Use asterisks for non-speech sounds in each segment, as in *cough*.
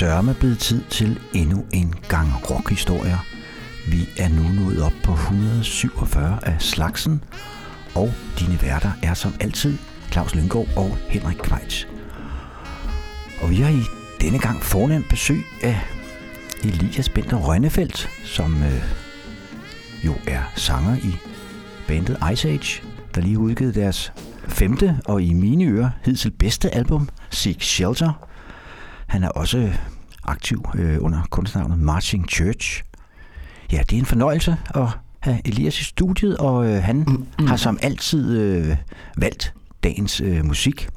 Sørme blevet tid til endnu en gang rockhistorier. Vi er nu nået op på 147 af slagsen, og dine værter er som altid Claus Lyngård og Henrik Kvejts. Og vi har i denne gang fornemt besøg af Elias Bender Rønnefeldt, som øh, jo er sanger i bandet Ice Age, der lige har udgivet deres femte og i mine ører hidtil bedste album, Seek Shelter. Han er også aktiv øh, under kunstnavnet Marching Church. Ja, det er en fornøjelse at have Elias i studiet, og øh, han mm, mm. har som altid øh, valgt dagens øh, musik.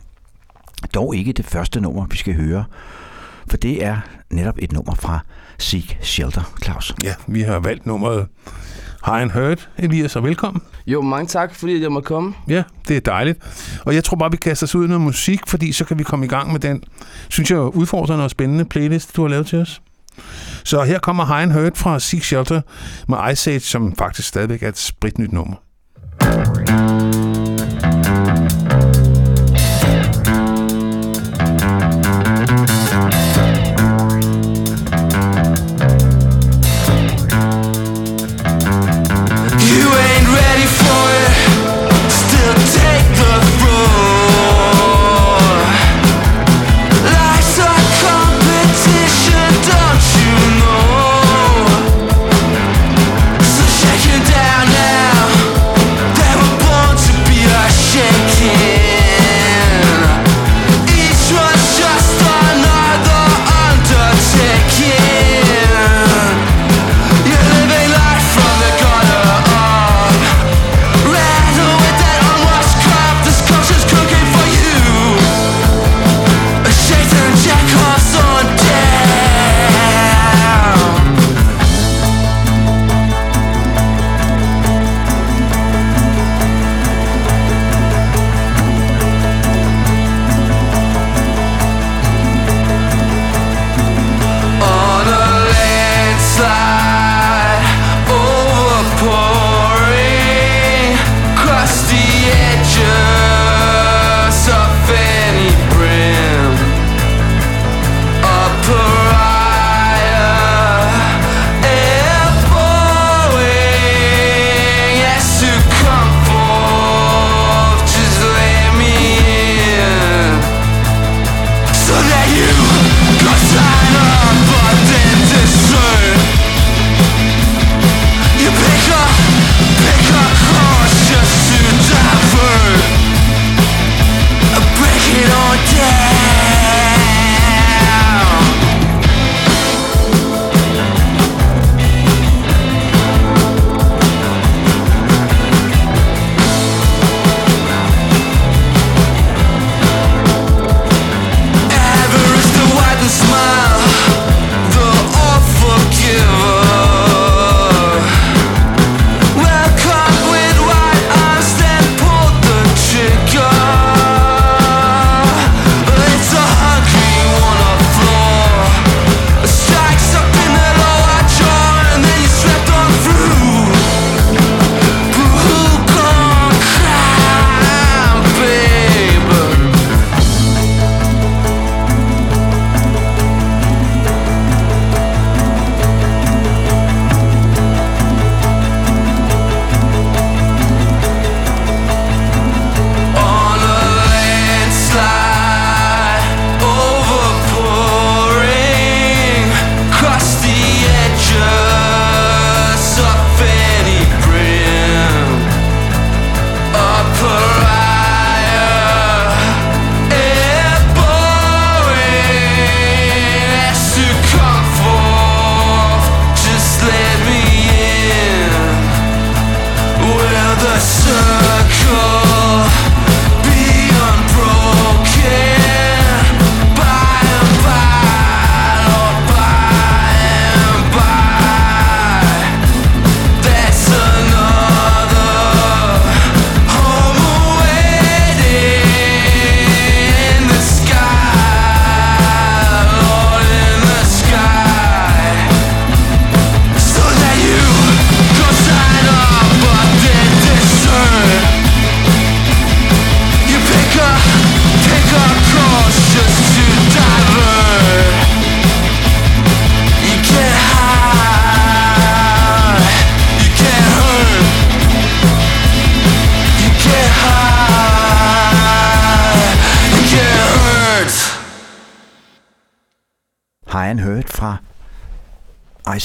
Dog ikke det første nummer, vi skal høre, for det er netop et nummer fra Seek Shelter, Claus. Ja, vi har valgt nummeret And Heard, Elias, og velkommen. Jo, mange tak, fordi jeg måtte komme. Ja, det er dejligt. Og jeg tror bare, vi kaster os ud i noget musik, fordi så kan vi komme i gang med den, synes jeg, udfordrende og spændende playlist, du har lavet til os. Så her kommer and Heard fra Seek Shelter med Ice Age, som faktisk stadigvæk er et spritnyt nummer. You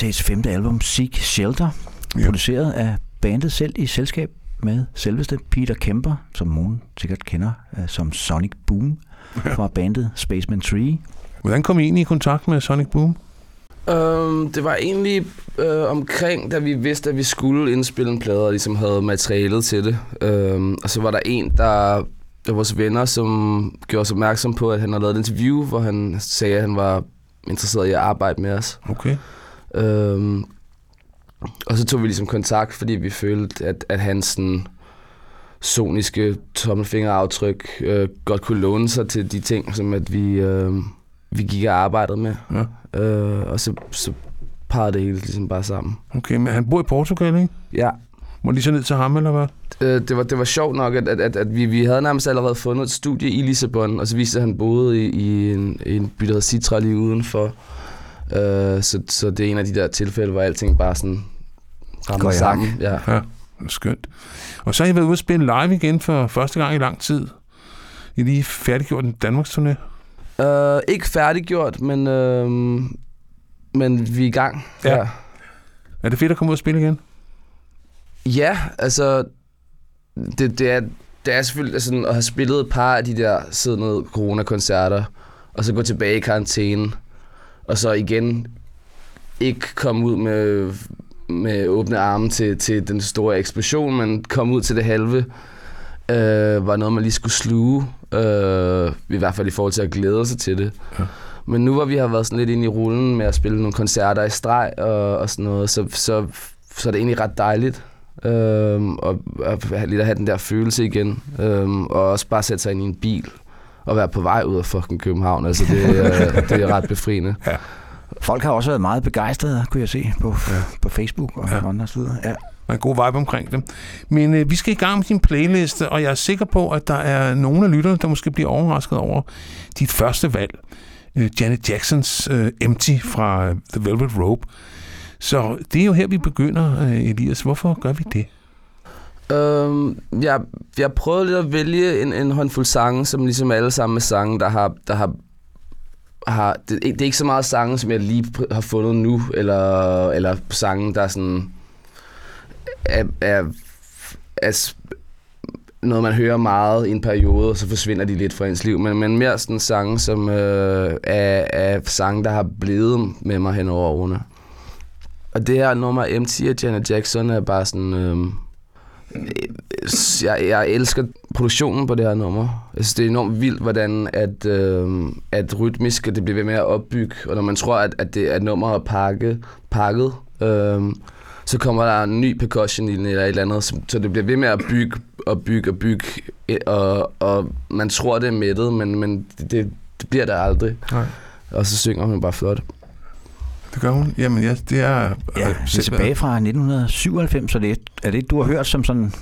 Age's femte album, Seek Shelter, Ja. produceret af bandet selv i selskab med selveste Peter Kemper, som nogen sikkert kender øh, som Sonic Boom fra bandet Spaceman 3. Hvordan kom I egentlig i kontakt med Sonic Boom? Um, det var egentlig øh, omkring, da vi vidste, at vi skulle indspille en plade, og ligesom havde materialet til det. Um, og så var der en, der af vores venner, som gjorde os opmærksom på, at han havde lavet et interview, hvor han sagde, at han var interesseret i at arbejde med os. Okay. Um, og så tog vi ligesom kontakt, fordi vi følte, at, at hans sådan, soniske tommelfingeraftryk øh, godt kunne låne sig til de ting, som at vi, øh, vi gik og arbejdede med. Ja. Øh, og så, så parrede det hele ligesom bare sammen. Okay, men han bor i Portugal, ikke? Ja, Må lige så ned til ham, eller hvad? øh, det, var, det var sjovt nok, at, at, at, at vi, vi havde nærmest allerede fundet et studie i Lissabon, og så viste det, at han boede i, i en, i en by, der hedder Citra lige udenfor. Øh, så, så det er en af de der tilfælde, hvor alting bare sådan Går rammer i sammen. Ja. Ja, skønt. Og så har I været ude at spille live igen for første gang i lang tid. I lige færdiggjort en Danmarks turné. Øh, ikke færdiggjort, men, øh, men vi er i gang. Ja. Er det fedt at komme ud og spille igen? Ja, altså, det, det, er, det er selvfølgelig sådan at have spillet et par af de der siddende corona-koncerter, og så gå tilbage i karantæne, og så igen ikke komme ud med, med åbne arme til, til den store eksplosion, men komme ud til det halve, øh, var noget, man lige skulle sluge, øh, i hvert fald i forhold til at glæde sig til det. Ja. Men nu hvor vi har været sådan lidt inde i rullen med at spille nogle koncerter i streg og, og sådan noget, så, så, så er det egentlig ret dejligt. Øhm, og, og lidt at have den der følelse igen. Øhm, og også bare sætte sig ind i en bil og være på vej ud af fucking København. Altså det, øh, det er ret befriende. Folk har også været meget begejstrede, kunne jeg se på, ja. på Facebook og Ja. ja. andre steder. Ja. Der er en god vibe omkring det. Men øh, vi skal i gang med din playliste, og jeg er sikker på, at der er nogle af lytterne, der måske bliver overrasket over dit første valg. Øh, Janet Jacksons øh, Empty fra øh, The Velvet Rope. Så det er jo her, vi begynder, øh, Elias. Hvorfor gør vi det? Øhm, jeg, jeg prøvede lidt at vælge en, en håndfuld sange, som ligesom alle sammen er sange, der har... Der har har, det, det er ikke så meget sange, som jeg lige pr- har fundet nu, eller, eller sange, der er sådan... Er, er, er noget, man hører meget i en periode, og så forsvinder de lidt fra ens liv. Men, men mere sådan sange, som øh, er, er sange, der har blevet med mig hen over årene. Og det her nummer, MT af Janet Jackson, er bare sådan... Øh, jeg, jeg elsker produktionen på det her nummer. Jeg synes, det er enormt vildt, hvordan at, øh, at rytmisk at det bliver ved med at opbygge. Og når man tror, at, at det er nummer er pakket, pakket øh, så kommer der en ny percussion i den eller et eller andet. Så, så det bliver ved med at bygge og bygge og bygge. øh, Og, og man tror, det er mættet, men, men det, det bliver der aldrig. Nej. Og så synger hun bare flot. Det gør hun. Jamen, ja, det er... Ja, øh, det er tilbage fra 1997, så det er, er det, du har hørt som sådan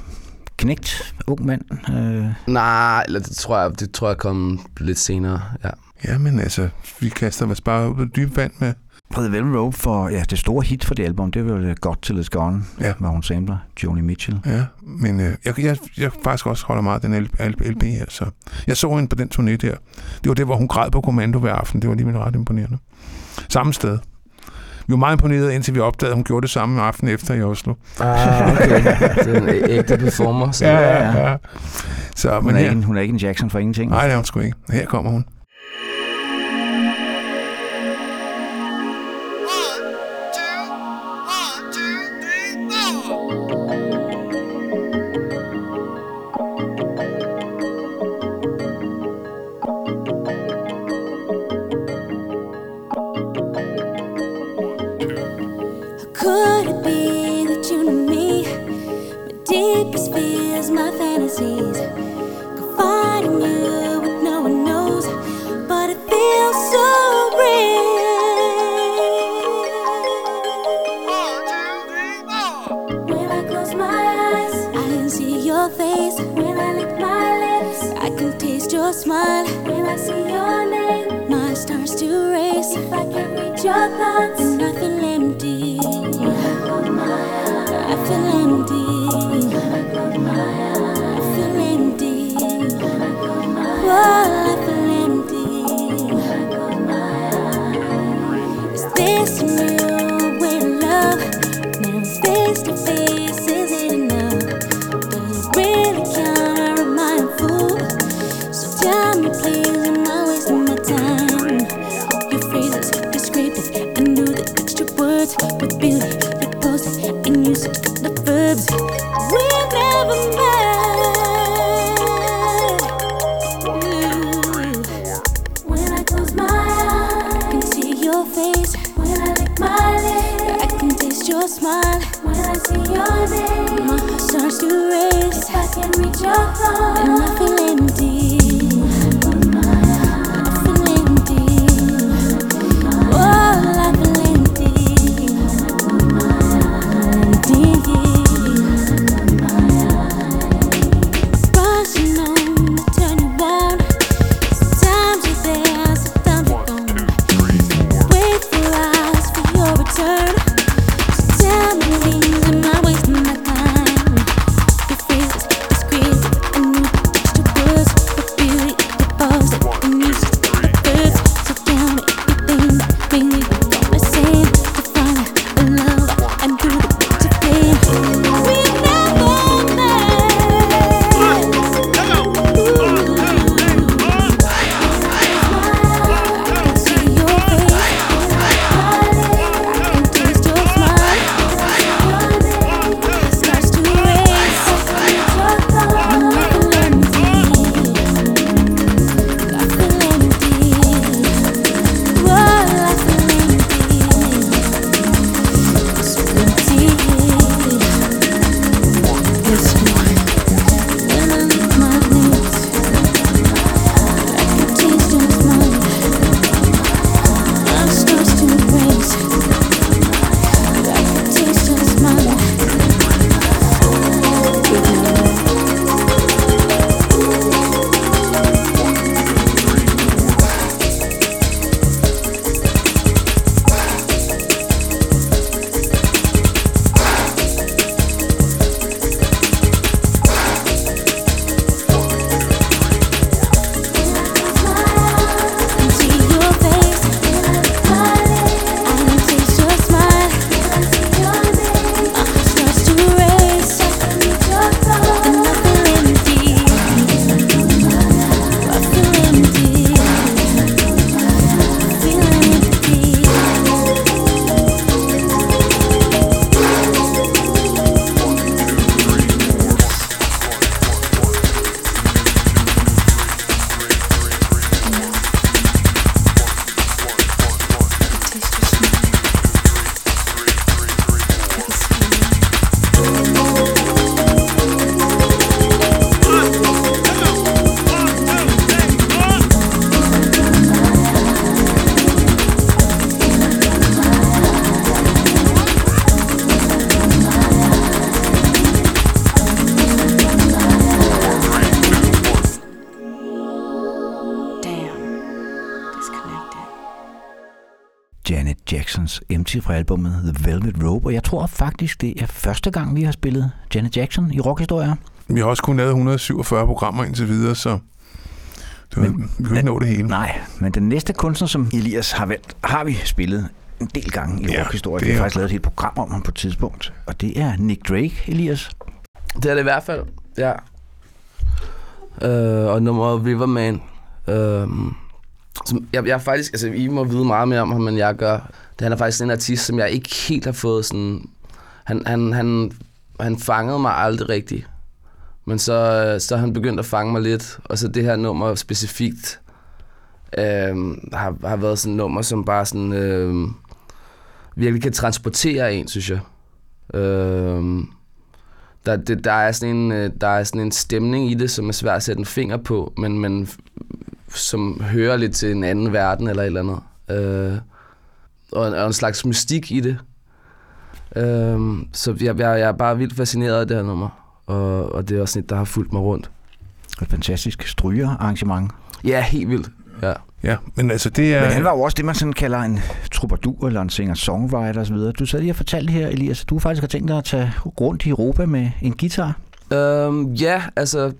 knægt ung mand? Øh, Nej, eller det tror jeg, det tror jeg kom lidt senere. Ja. Jamen, altså, vi kaster os bare ud på dyb vand med... Velvet Rope for ja, det store hit for det album, det var jo Godt Till It's Gone, Ja. hvor hun samler Joni Mitchell. Ja, men øh, jeg, jeg, jeg faktisk også holder meget af den LP, LP her, så jeg så hende på den turné der. Det var det, hvor hun græd på kommando hver aften. Det var lige ret imponerende. Samme sted. Vi var meget imponerede, indtil vi opdagede, at hun gjorde det samme aften efter i Oslo. Ah, okay. det er en ægte performer. Så. ja, ja. Så, Hun, men er her, ikke, en- hun er ikke en Jackson for ingenting. nej, det er hun sgu ikke. Her kommer hun. Fra albumet The Velvet Rope, og jeg tror faktisk, det er første gang, vi har spillet Janet Jackson i rockhistorier. Vi har også kun lavet 147 programmer indtil videre, så det var, Men- vi kan ikke nå det hele. Nej, men den næste kunstner, som Elias har valgt, har vi spillet en del gange i Ja, rockhistorien. det Vi har faktisk lavet et helt program om ham på et tidspunkt, og det er Nick Drake, Elias. Det er det i hvert fald, ja. Øh, og nummeret Riverman. Øh, som jeg, jeg er faktisk, altså I må vide meget mere om ham, end jeg gør. Det, han er faktisk en artist, som jeg ikke helt har fået sådan... Han, han, han, han fangede mig aldrig rigtigt. Men så, så han begyndt at fange mig lidt. Og så det her nummer specifikt øh, har, har været sådan et nummer, som bare sådan... Øh, virkelig kan transportere en, synes jeg. Øh, der, det, der, er sådan en, øh, der er sådan en stemning i det, som er svært at sætte en finger på, men, men som hører lidt til en anden verden eller et eller andet. Øh, og, en, og en slags mystik i det. Øh, så jeg, jeg, jeg er bare vildt fascineret af det her nummer, og, og det er også sådan et, der har fulgt mig rundt. Et fantastisk strygerarrangement. Ja, helt vildt. Ja. Ja, men altså det er... Men han var jo også det, man sådan kalder en troubadour eller en singer-songwriter osv. Du sad lige og fortalte her, Elias, at du faktisk har tænkt dig at tage rundt i Europa med en guitar. Øhm, ja, altså,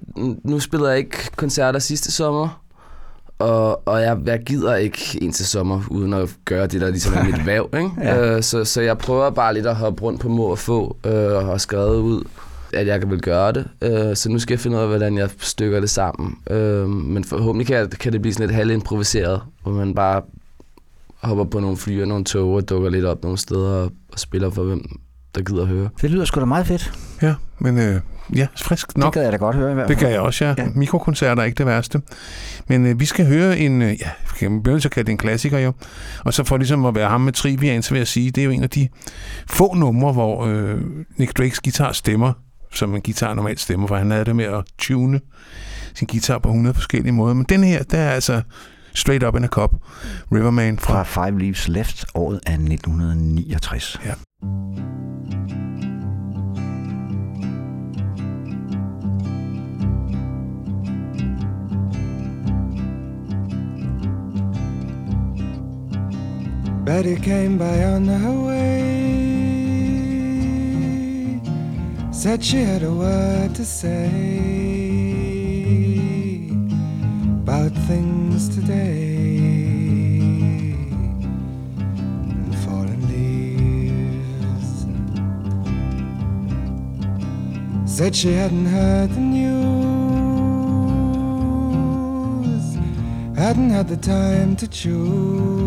nu spillede jeg ikke koncerter sidste sommer, og, og jeg, jeg gider ikke en til sommer, uden at gøre det, der ligesom er mit *laughs* væv, ikke? Ja. øh, så, så jeg prøver bare lidt at hoppe rundt på må og få, øh, og har skrevet ud, at jeg vil gøre det. Øh, så nu skal jeg finde ud af, hvordan jeg stykker det sammen. Øh, men forhåbentlig kan, kan det blive sådan lidt halvimproviseret, hvor man bare hopper på nogle fly og nogle tog og dukker lidt op nogle steder og, og spiller for hvem der gider at høre. Det lyder sgu da meget fedt. Ja, men øh, ja, frisk Nok. Det gad jeg da godt høre i hvert Det fald. kan jeg også, ja. Ja. Mikrokoncerter er ikke det værste. Men øh, vi skal høre en, øh, ja, vi bliver at kalde det en klassiker jo. Og så for ligesom at være ham med trivian, så vil jeg sige, det er jo en af de få numre, hvor øh, Nick Drakes guitar stemmer, som en guitar normalt stemmer, for han havde det med at tune sin guitar på 100 forskellige måder. Men den her, der er altså straight up in a cup. Riverman fra... Fra Five Leaves Left, året af 1969. Ja. Betty came by on her way. Said she had a word to say about things today and. Said she hadn't heard the news, hadn't had the time to choose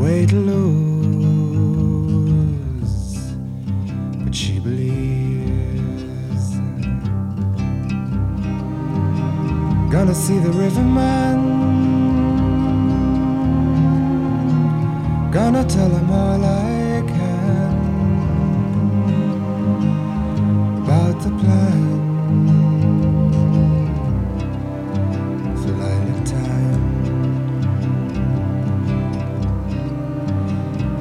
way to lose, but she believes. Gonna see the riverman. Gonna tell him all I can about the plan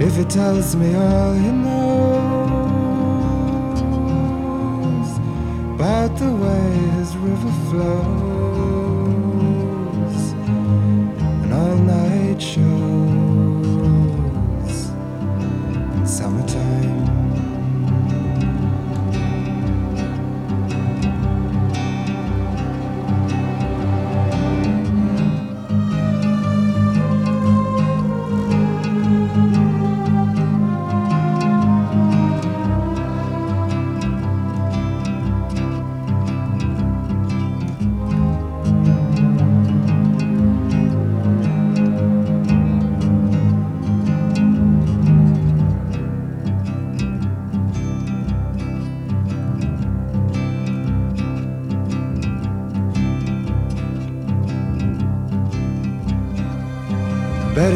If he tells me all he knows about the way his river flows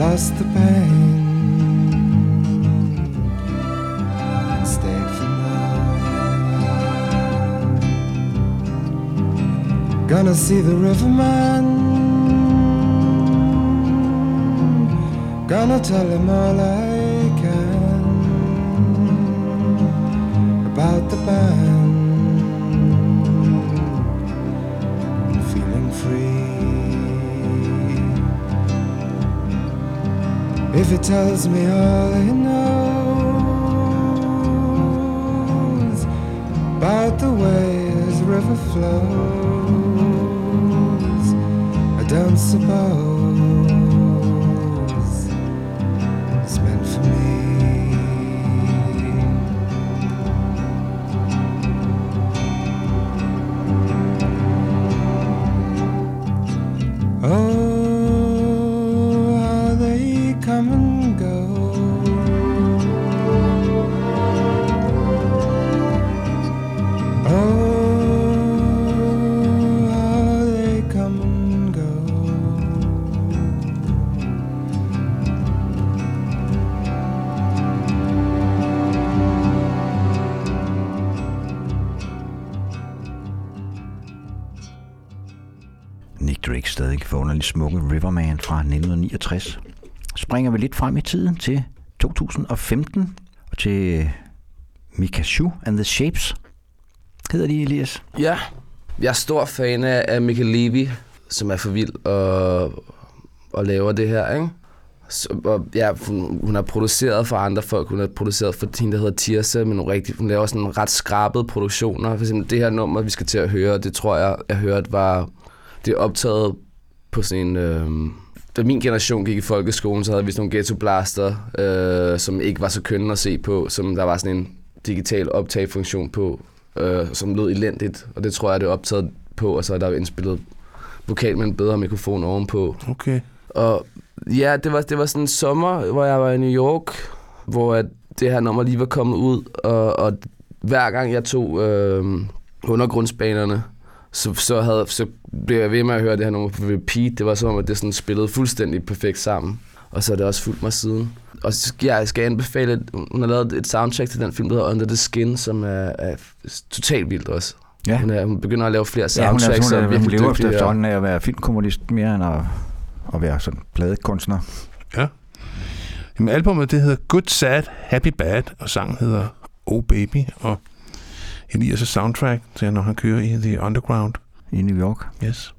lost the pain and stayed for more. Gonna see the riverman. Gonna tell him all I If he tells me all he knows about the way his river flows, I don't suppose frem i tiden til 2015 og til Mika Shu and the Shapes. Hedder de, Elias? Ja, jeg er stor fan af, Michael Levy, som er for vild og, og laver det her, ikke? Så, og, ja, hun, hun har produceret for andre folk. Hun har produceret for hende, der hedder Tirsa, men hun, rigtig, hun laver sådan ret skrabede produktioner. For eksempel det her nummer, vi skal til at høre, det tror jeg, jeg hørte var... Det er optaget på sådan en... Øh, da min generation gik i folkeskolen, så havde vi sådan nogle ghetto blaster, øh, som ikke var så kønne at se på, som der var sådan en digital optagefunktion på, øh, som lød elendigt, og det tror jeg, det er optaget på, og så er der jo indspillet vokal med en bedre mikrofon ovenpå. Okay. Og ja, det var, det var sådan en sommer, hvor jeg var i New York, hvor at det her nummer lige var kommet ud, og, og hver gang jeg tog øh, undergrundsbanerne, så, så, havde, så blev jeg ved med at høre det her nummer på repeat. Det var som om, at det sådan spillede fuldstændig perfekt sammen. Og så har det også fulgt mig siden. Og så skal jeg skal anbefale, hun har lavet et soundtrack til den film, der hedder Under the Skin, som er, er totalt vildt også. Ja. Hun, er, hun begynder at lave flere Ja, hun, er, soundtracks. hun, og er, hun virkelig lever efter af at være filmkommunist mere end at, at være sådan pladekunstner. Jamen, albumet det hedder Good Sad, Happy Bad, og sangen hedder Oh Baby, og Elias' soundtrack til, når han kører i The Underground. i New York. Yes.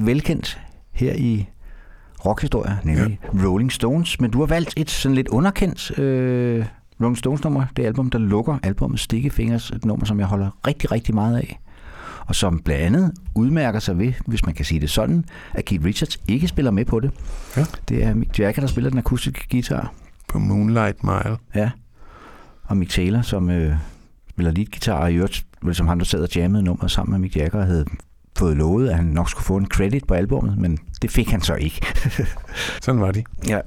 Ret velkendt her i rockhistorie, nemlig ja. Rolling Stones. Men du har valgt et sådan lidt underkendt øh, Rolling Stones nummer. Det album, der lukker albumet Sticky Fingers. Et nummer, som jeg holder rigtig, rigtig meget af. og som blandt andet udmærker sig ved, hvis man kan sige det sådan, at Keith Richards ikke spiller med på det. Ja. Det er Mick Jagger, der spiller den akustiske guitar. På Moonlight Mile. Ja. Og Mick Taylor, som øh, spiller leadguitar, og i øvrigt, som han der sad og jammede nummeret sammen med Mick Jagger, og havde fået lovet, at han nok skulle få en credit på albummet, men det fik han så ikke. *laughs* Sådan var de. ja.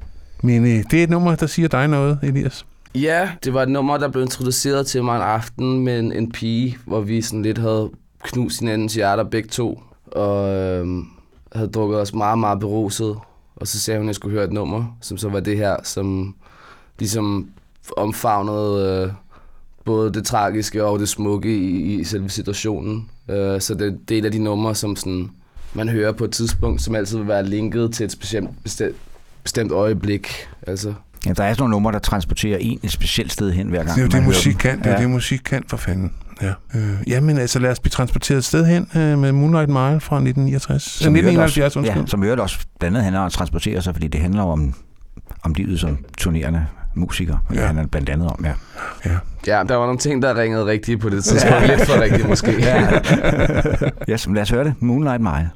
Men øh, det er et nummer, der siger dig noget, Elias. Ja, det var et nummer, der blev introduceret til mig en aften med en, en pige, hvor vi sådan lidt havde knust hinandens hjerter begge to, og øhm, havde drukket os meget, meget beruset. Og så sagde hun, at jeg skulle høre et nummer, som så var det her, som ligesom omfavnede øh, både det tragiske og det smukke i, i selve situationen. Øh, så det, det er et af de numre, som sådan, man hører på et tidspunkt, som altid vil være linket til et specielt, bestemt, bestemt øjeblik. Altså, ja. der er sådan nogle numre, der transporterer en et specielt sted hen hver gang. Det er jo det, musik kan. Det er ja. det, musik kan, for fanden. Ja. Øh, jamen altså, lad os blive transporteret et sted hen øh, med Moonlight Mile fra 1969. Som i øvrigt 1971, også, undskyld. ja, som i øvrigt også blandt andet handler om at transportere sig, fordi det handler om, om livet som turnerende musiker. Ja. Ja. Det handler blandt andet om, ja. Ja. ja, der var nogle ting, der ringede rigtigt på det tidspunkt. Lidt for rigtigt måske. Ja, ja så lad os høre det. Moonlight Mile.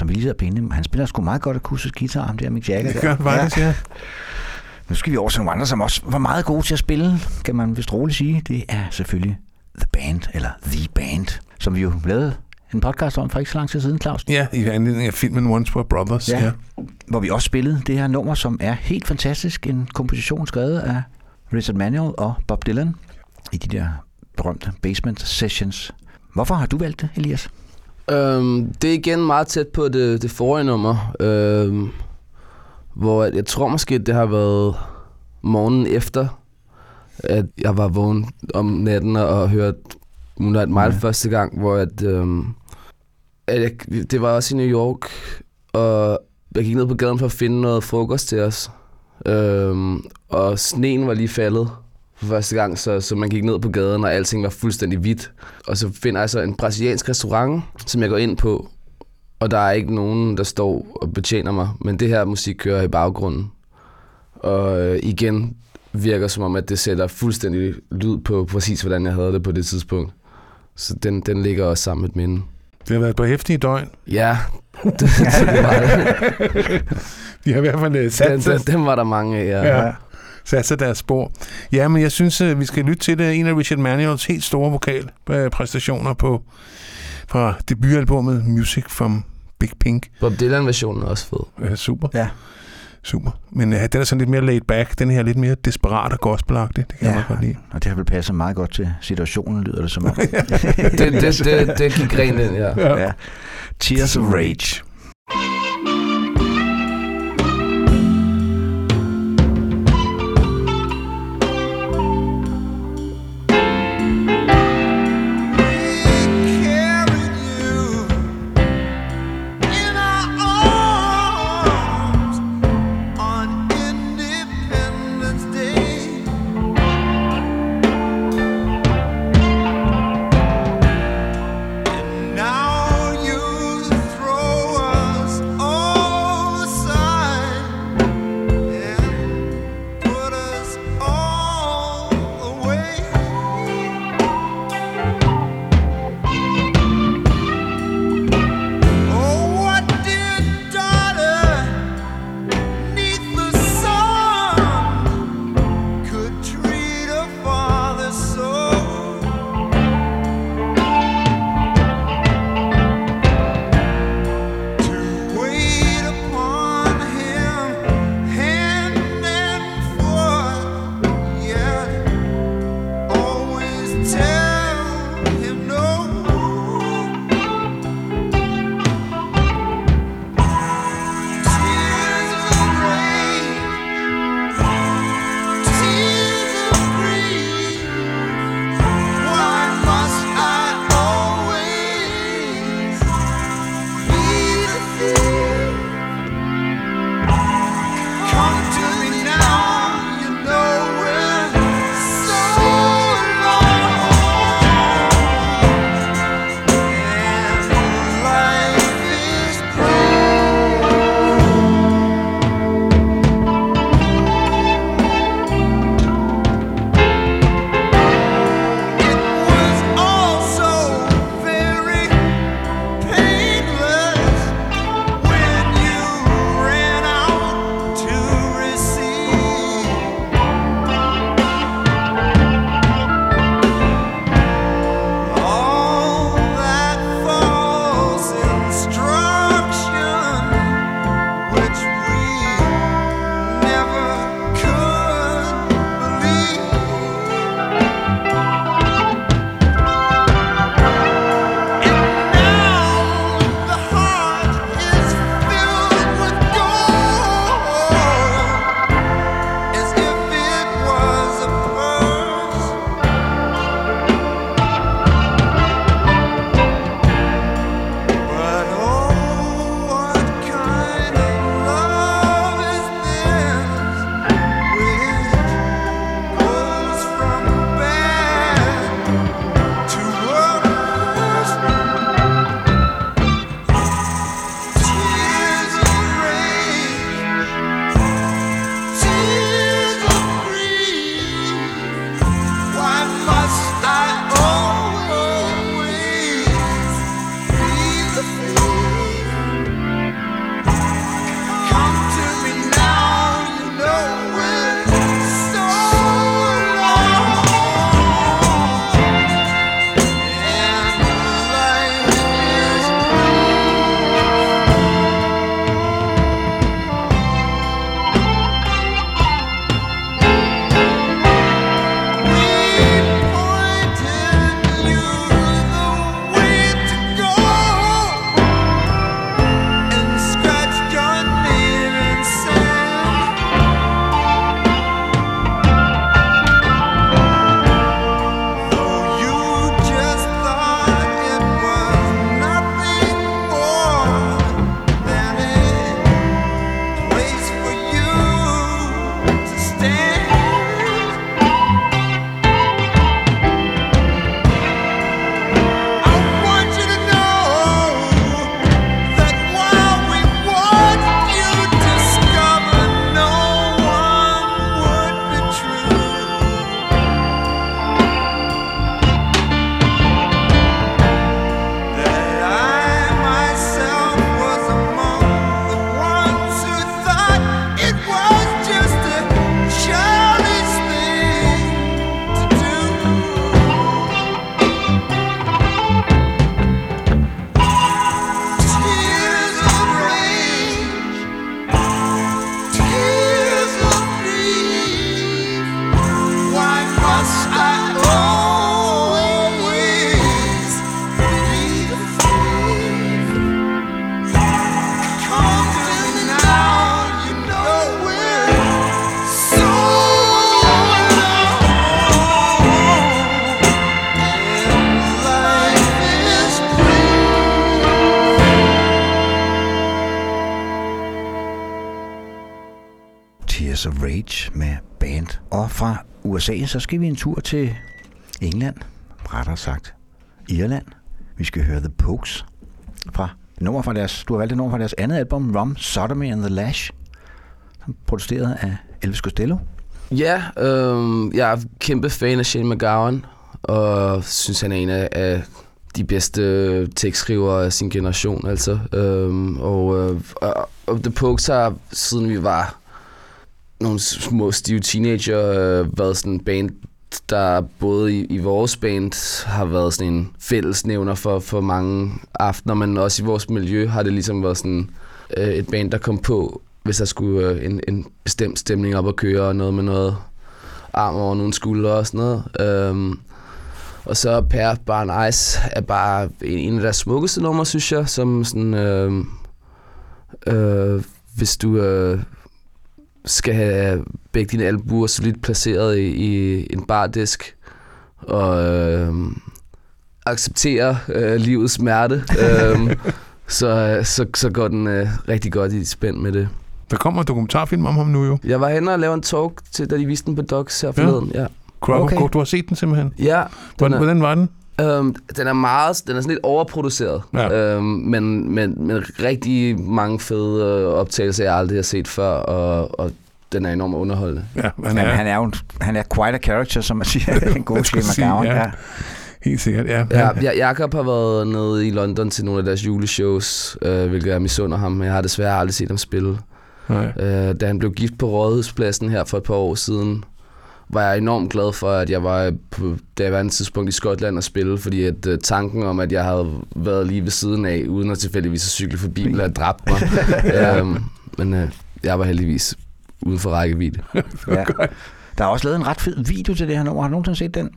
Som vi lige har pinde, han spiller sgu meget godt akustisk guitar, ham der Mick Jagger. Det gør han faktisk, ja. Nu skal vi over til nogle andre, som også var meget gode til at spille, kan man vist roligt sige. Det er selvfølgelig The Band, eller The Band, som vi jo lavede en podcast om for ikke så lang tid siden, Claus. Ja, i anledning af filmen Once Were Brothers. Ja. Ja. Hvor vi også spillede det her nummer, som er helt fantastisk. En komposition skrevet af Richard Manuel og Bob Dylan i de der berømte basement sessions. Hvorfor har du valgt det, Elias? Øhm, det er igen meget tæt på det, det forrige nummer, øhm, hvor jeg, tror måske, det har været morgenen efter, at jeg var vågen om natten og, og hørte Moonlight Mile Ja. første gang, hvor at, øhm, at jeg, det var også i New York, og jeg gik ned på gaden for at finde noget frokost til os. Øhm, og sneen var lige faldet for første gang, så, så man gik ned på gaden, og alting var fuldstændig hvidt. Og så finder jeg så en brasiliansk restaurant, som jeg går ind på, og der er ikke nogen, der står og betjener mig, men det her musik kører i baggrunden. Og øh, igen virker som om, at det sætter fuldstændig lyd på præcis, hvordan jeg havde det på det tidspunkt. Så den, den ligger også sammen med et minde. Det har været på hæftige døgn. Ja, *laughs* det, det var det. De har i hvert fald øh, sat, Den, den, den var der mange af, ja. ja. Sat sig deres spor. Ja, men jeg synes, øh, vi skal lytte til det. En af Richard Manuels helt store vokalpræstationer på fra debutalbummet Music from Big Pink. Bob Dylan-versionen er også fed. Ja, super. Ja. Super. Men ja, den er sådan lidt mere laid back. Den her er lidt mere desperat og gospelagtig. Det kan ja. jeg Ja. meget godt lide. Og det har vel passet meget godt til situationen, lyder det som om. *laughs* Det, det, det, det gik rent ind, ja. ja. Tears of Rage. USA, så skal vi en tur til England, rettere sagt Irland. Vi skal høre The Pokes fra nummer fra deres, du har valgt et nummer fra deres andet album, Rum, Sodomy and the Lash, som produceret af Elvis Costello. Ja, øh, jeg er kæmpe fan af Shane McGowan, og synes, han er en af, af de bedste tekstskrivere af sin generation. Altså. Øhm, og, øh, og, og The Pokes har, siden vi var nogle små stive teenager, øh, været sådan en band, der både i, i vores band har været sådan en fællesnævner for, for mange aftener, men også i vores miljø har det ligesom været sådan øh, et band, der kom på, hvis der skulle øh, en, en bestemt stemning op at køre, og noget med noget arm over nogle skuldre og sådan noget. Øhm, og så Per Barn Ice er bare en, en af deres smukkeste numre, synes jeg, som sådan, øh, øh, hvis du øh, skal have begge dine albuer solidt placeret i, i en bardisk, og øh, acceptere øh, livets smerte, *laughs* øh, så, så, så går den øh, rigtig godt i spænd med det. Der kommer en dokumentarfilm om ham nu jo. Jeg var henne og lavede en talk, til, da de viste den på Docs her forleden. Ja. Okay. okay. Du har set den simpelthen. Ja, den Hvordan, er, hvordan var den? Øhm, den er meget, den er sådan lidt overproduceret, Ja. øhm, men, men, men rigtig mange fede øh, optagelser, jeg aldrig har set før, og, og den er enormt underholdende. Ja, han Han, er, han er jo en, han er quite a character, som man siger. *laughs* en god Shane McGowan. ja. Ja. helt sikkert, ja. Ja, Han, ja, Jakob har været nede i London til nogle af deres juleshows, øh, hvilket jeg misunder ham, men jeg har desværre aldrig set ham spille. nej. Øh, da han blev gift på Rådhuspladsen her for et par år siden, var jeg enormt glad for, at jeg var på det var tidspunkt i Skotland at spille, fordi at uh, tanken om, at jeg havde været lige ved siden af, uden at tilfældigvis at cykle forbi, ville have dræbt mig. *laughs* um, men uh, jeg var heldigvis uden for rækkevidde. *laughs* Ja. Der er også lavet en ret fed video til det her nummer. Har du nogensinde set den?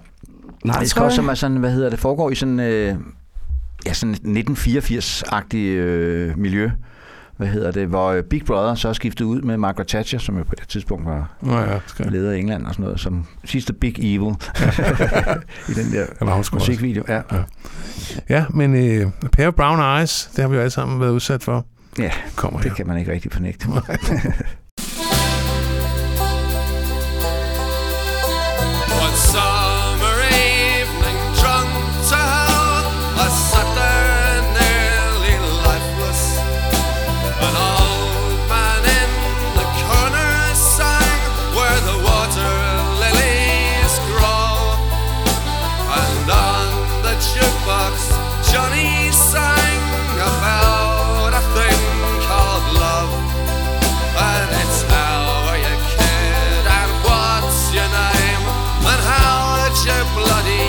Nej, det skal også, som er sådan, hvad hedder det, foregår i sådan, øh, ja, sådan 1984-agtig øh, miljø. Hvad hedder det, hvor øh, Big Brother så skiftet ud med Margaret Thatcher, som jo på det tidspunkt var Nå ja, skal. leder af England og sådan noget, som sidste Big Evil *laughs* i den der godt. musikvideo. Ja. Ja, men øh, Pair of Brown Eyes, det har vi jo alle sammen været udsat for. Ja, Kommer her. det kan man ikke rigtig fornægte. One summer evening, drunk to hell, I your bloody.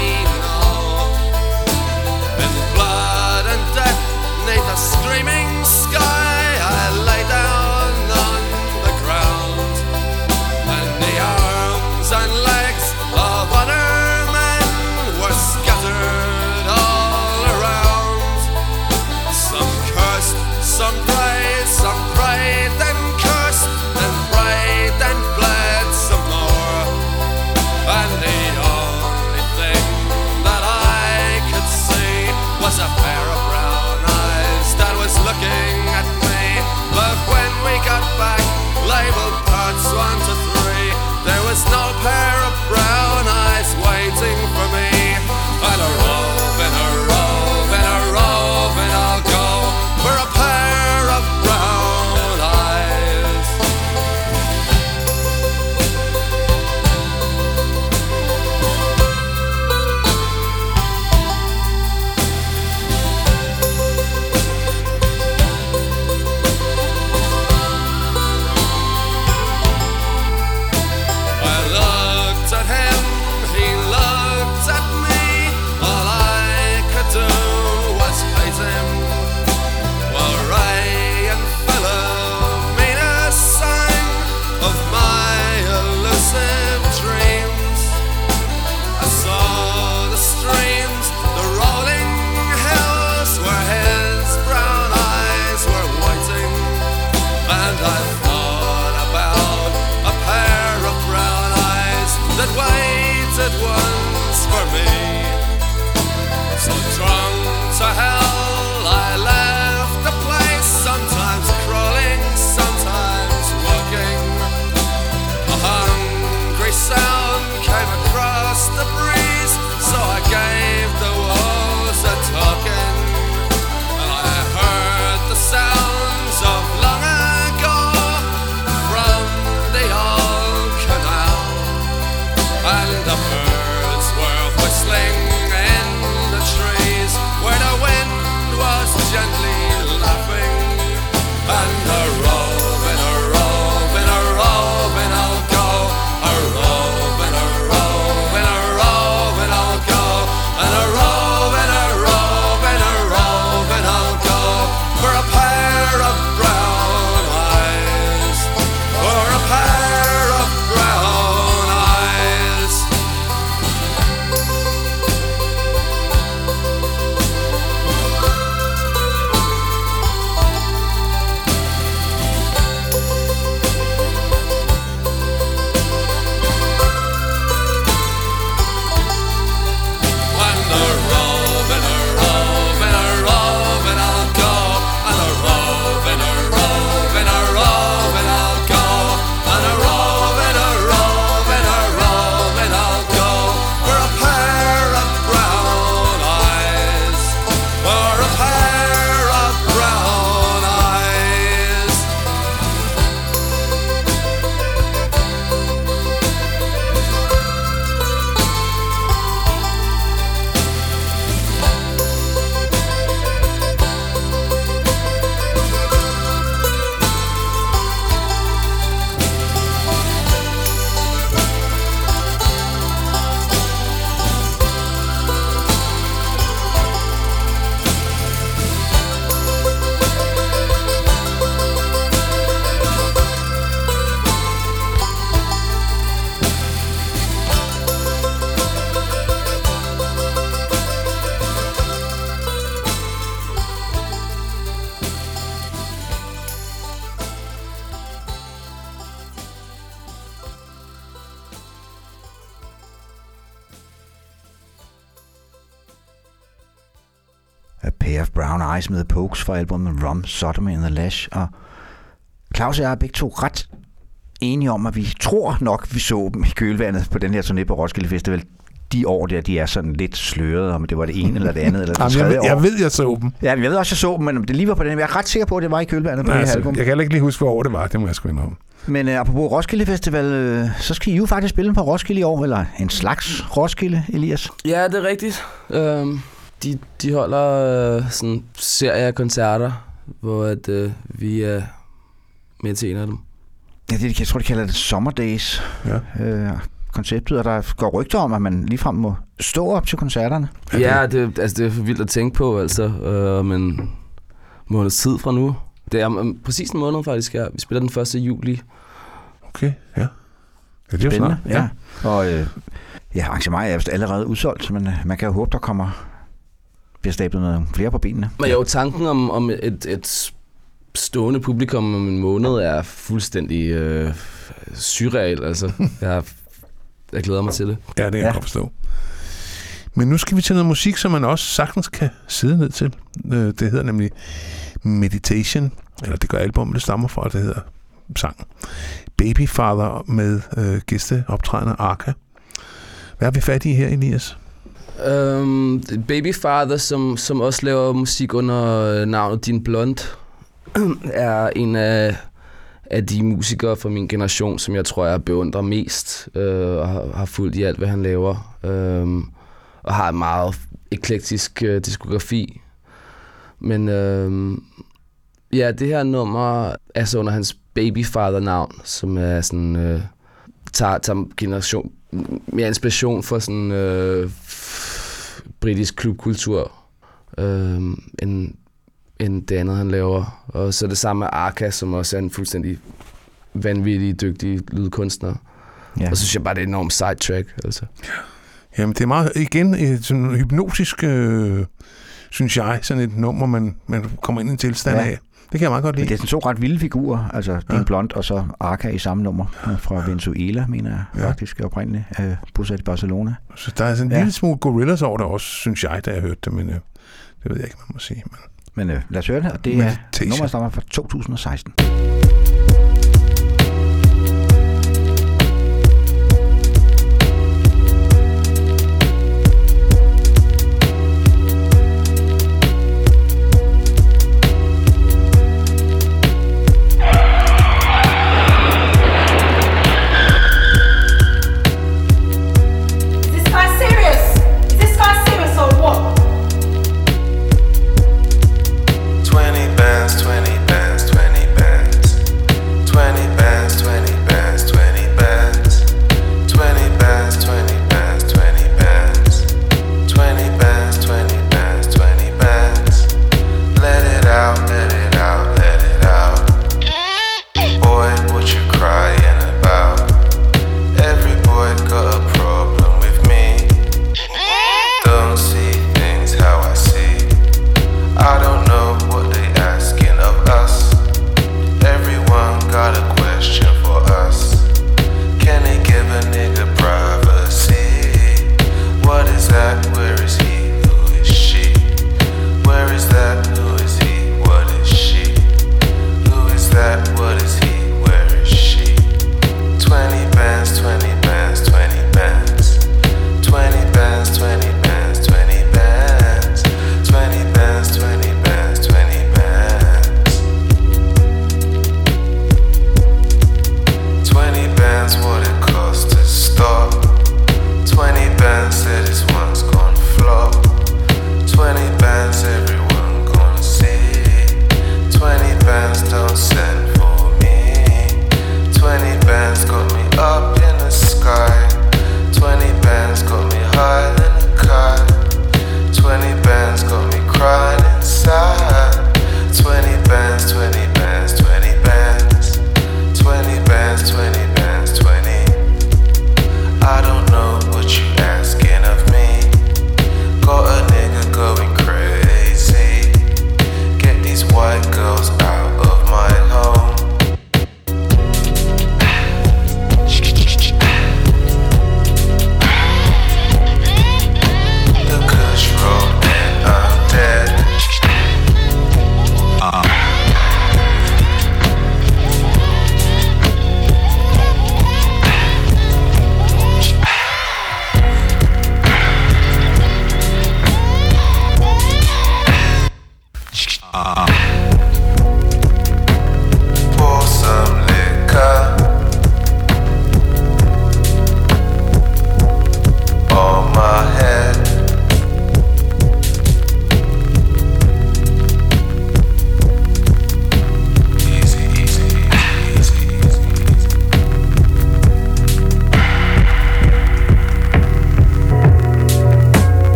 Eyes med Pokes fra albumet Rum, Sodomy and the Lash. Og Claus og jeg er begge to ret enige om, at vi tror nok, vi så dem i kølvandet på den her turné på Roskilde Festival. De år der, de er sådan lidt slørede, om det var det ene eller det andet, eller det *laughs* Jamen, tredje jeg, ved, jeg år. ved, jeg så dem. Ja, jeg ved også, jeg så dem, men det lige var på den. Jeg er ret sikker på, at det var i kølvandet på Nej, det her altså, album. jeg kan heller ikke lige huske, hvor år det var. Det må jeg sgu indrømme. Men uh, apropos Roskilde Festival, øh, så skal I jo faktisk spille på Roskilde i år, eller en slags Roskilde, Elias. Ja, det er rigtigt. Øhm, de, de holder øh, sådan en serie af koncerter, hvor at, øh, vi er med til en af dem. Ja, det, jeg tror, de kalder det Summer Days. Ja. Øh, konceptet, og der går rygter om, at man ligefrem må stå op til koncerterne. Ja, det, altså, det er for vildt at tænke på, altså. Øh, om en måneds tid fra nu. Det er om præcis en måned faktisk, ja. Vi spiller den 1. juli. Okay, ja. Ja, det er jo snart. ja. Og øh, ja, arrangementet er allerede udsolgt, men øh, man kan jo håbe, der kommer bliver stablet noget flere på benene. Men jo, tanken om, om et, et stående publikum om en måned er fuldstændig øh, surreal, altså. Jeg, jeg glæder mig til det. Ja, det kan Ja. jeg godt forstå. Men nu skal vi til noget musik, som man også sagtens kan sidde ned til. Øh, Det hedder nemlig Meditation, eller det gør albumet, det stammer fra, det hedder sang. Babyfather med øh, gæsteoptrædende Arca. Hvad har vi fat i her, Elias? Um, Babyfather, som, som også laver musik under øh, navnet Din Blond, *clears throat* er en af, af de musikere fra min generation, som jeg tror, jeg beundrer mest, øh, og har, har fulgt i alt, hvad han laver. Um, og har en meget eklektisk øh, diskografi. Men øh, ja, det her nummer er så under hans Babyfather-navn, som er sådan... Øh, tager, tager generation, mere inspiration fra sådan øh, britisk klubkultur, øh, end, end det andet, han laver. Og så det samme med Arca, som også er en fuldstændig vanvittig, dygtig lydkunstner. Ja. Og så synes jeg bare, det er et enormt sidetrack. Altså. Jamen, det er meget, igen, et sådan hypnotisk, øh, synes jeg, sådan et nummer, man, man kommer ind i en tilstand ja. af. Det kan jeg meget godt Men lide. det er sådan to ret vilde figurer, altså Din Ja. Blond og så Arca i samme nummer fra Venezuela, mener jeg Ja. faktisk oprindeligt, øh, bosat i Barcelona. Så der er sådan en Ja. lille smule gorillas over det også, synes jeg, da jeg hørte det, men øh, det ved jeg ikke, man må sige. Men, Men øh, lad os høre det, og det er Meditation. nummer, der stammer fra 2016.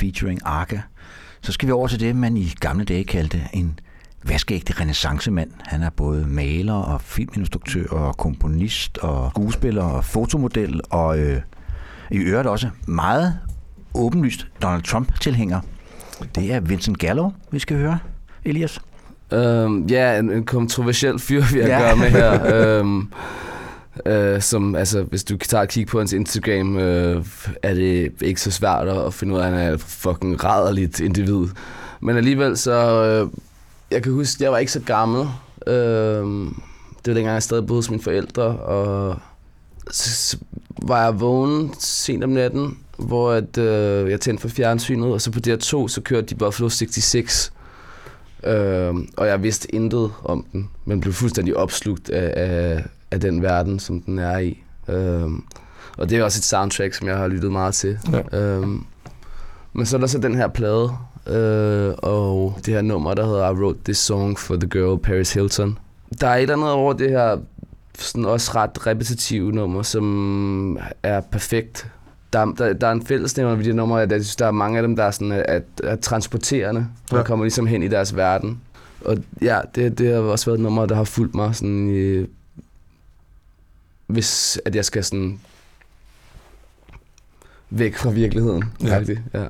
featuring Arca. Så skal vi over til det, man i gamle dage kaldte en vaskeægte renaissancemand. Han er både maler og filminstruktør og komponist og skuespiller og fotomodel og øh, i øvrigt også meget åbenlyst Donald Trump-tilhænger. Det er Vincent Gallo, vi skal høre, Elias. Øhm, ja, en, en kontroversiel fyr, vi har Ja. gøre med her. *laughs* øhm, øh, som, altså, hvis du tager et kig på hans Instagram, øh, er det ikke så svært at finde ud af, at han er et fucking rædderligt individ. Men alligevel så... Øh, jeg kan huske, jeg var ikke så gammel. Øh, det var dengang, jeg stadig boede hos mine forældre, og så, så var jeg vågen sent om natten, hvor at, øh, jeg tændte for fjernsynet, og så på DR2, så kørte de Buffalo 66. Øh, og jeg vidste intet om den, men blev fuldstændig opslugt af, af, af den verden, som den er i. Øh, og det er også et soundtrack, som jeg har lyttet meget til. Ja. Øh, men så er der så den her plade, øh, og det her nummer, der hedder I Wrote This Song for the Girl Paris Hilton. Der er et eller andet over det her sådan også ret repetitive nummer, som er perfekt. Der, der, der er en fællesnævner ved de numre, at jeg synes, der er mange af dem, der er, sådan, at, at transporterende, og Ja. kommer ligesom hen i deres verden. Og ja, det, det har også været et nummer, der har fulgt mig sådan i, hvis at jeg skal sådan væk fra virkeligheden. Ja. Ja. ja.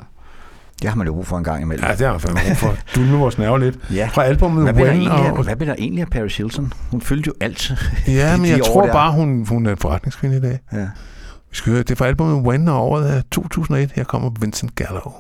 Det har man jo brug for en gang imellem. Ja, det har jeg fandme brug for. Du nu vores nerve lidt. Ja. Fra albumet Hvad When egentlig, af- og... hvad blev der egentlig af Paris Hilton? Hun fyldte jo alt. Ja, *laughs* men jeg tror der. bare, hun, hun er en forretningskvinde i dag. Ja. Vi skal høre, det er fra albumet When og året er 2001. Her kommer Vincent Gallo.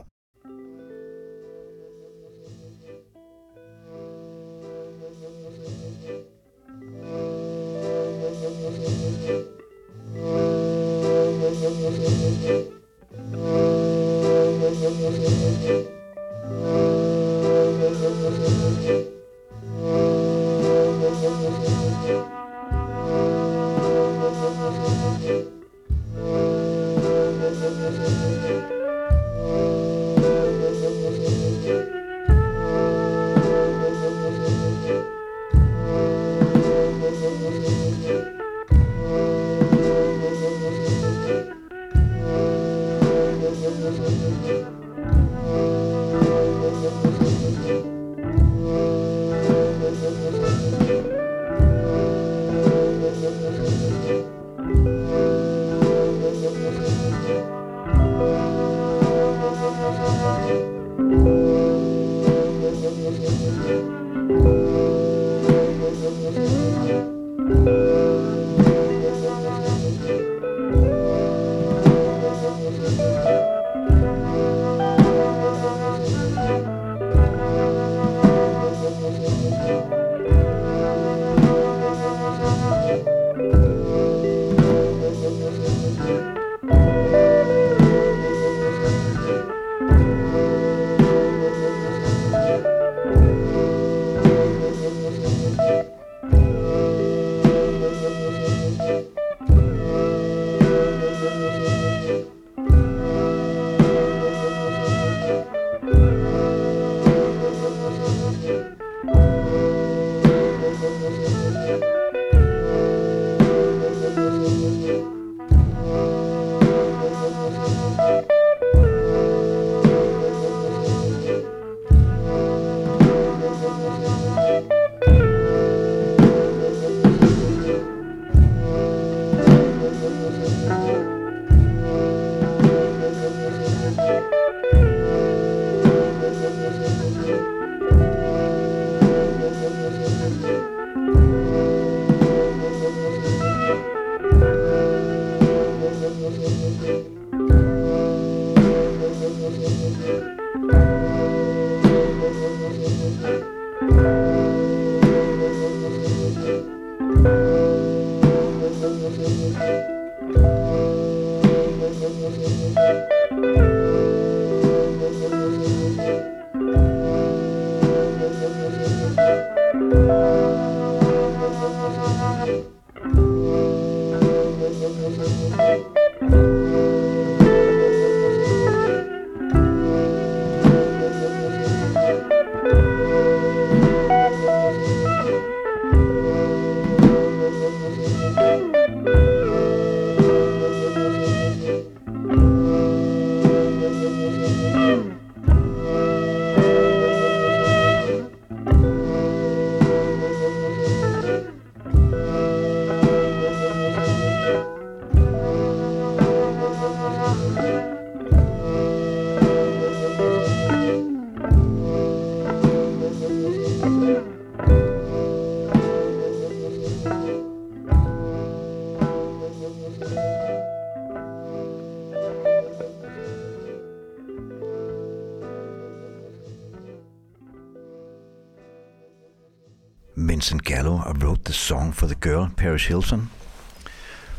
Paris Hilton.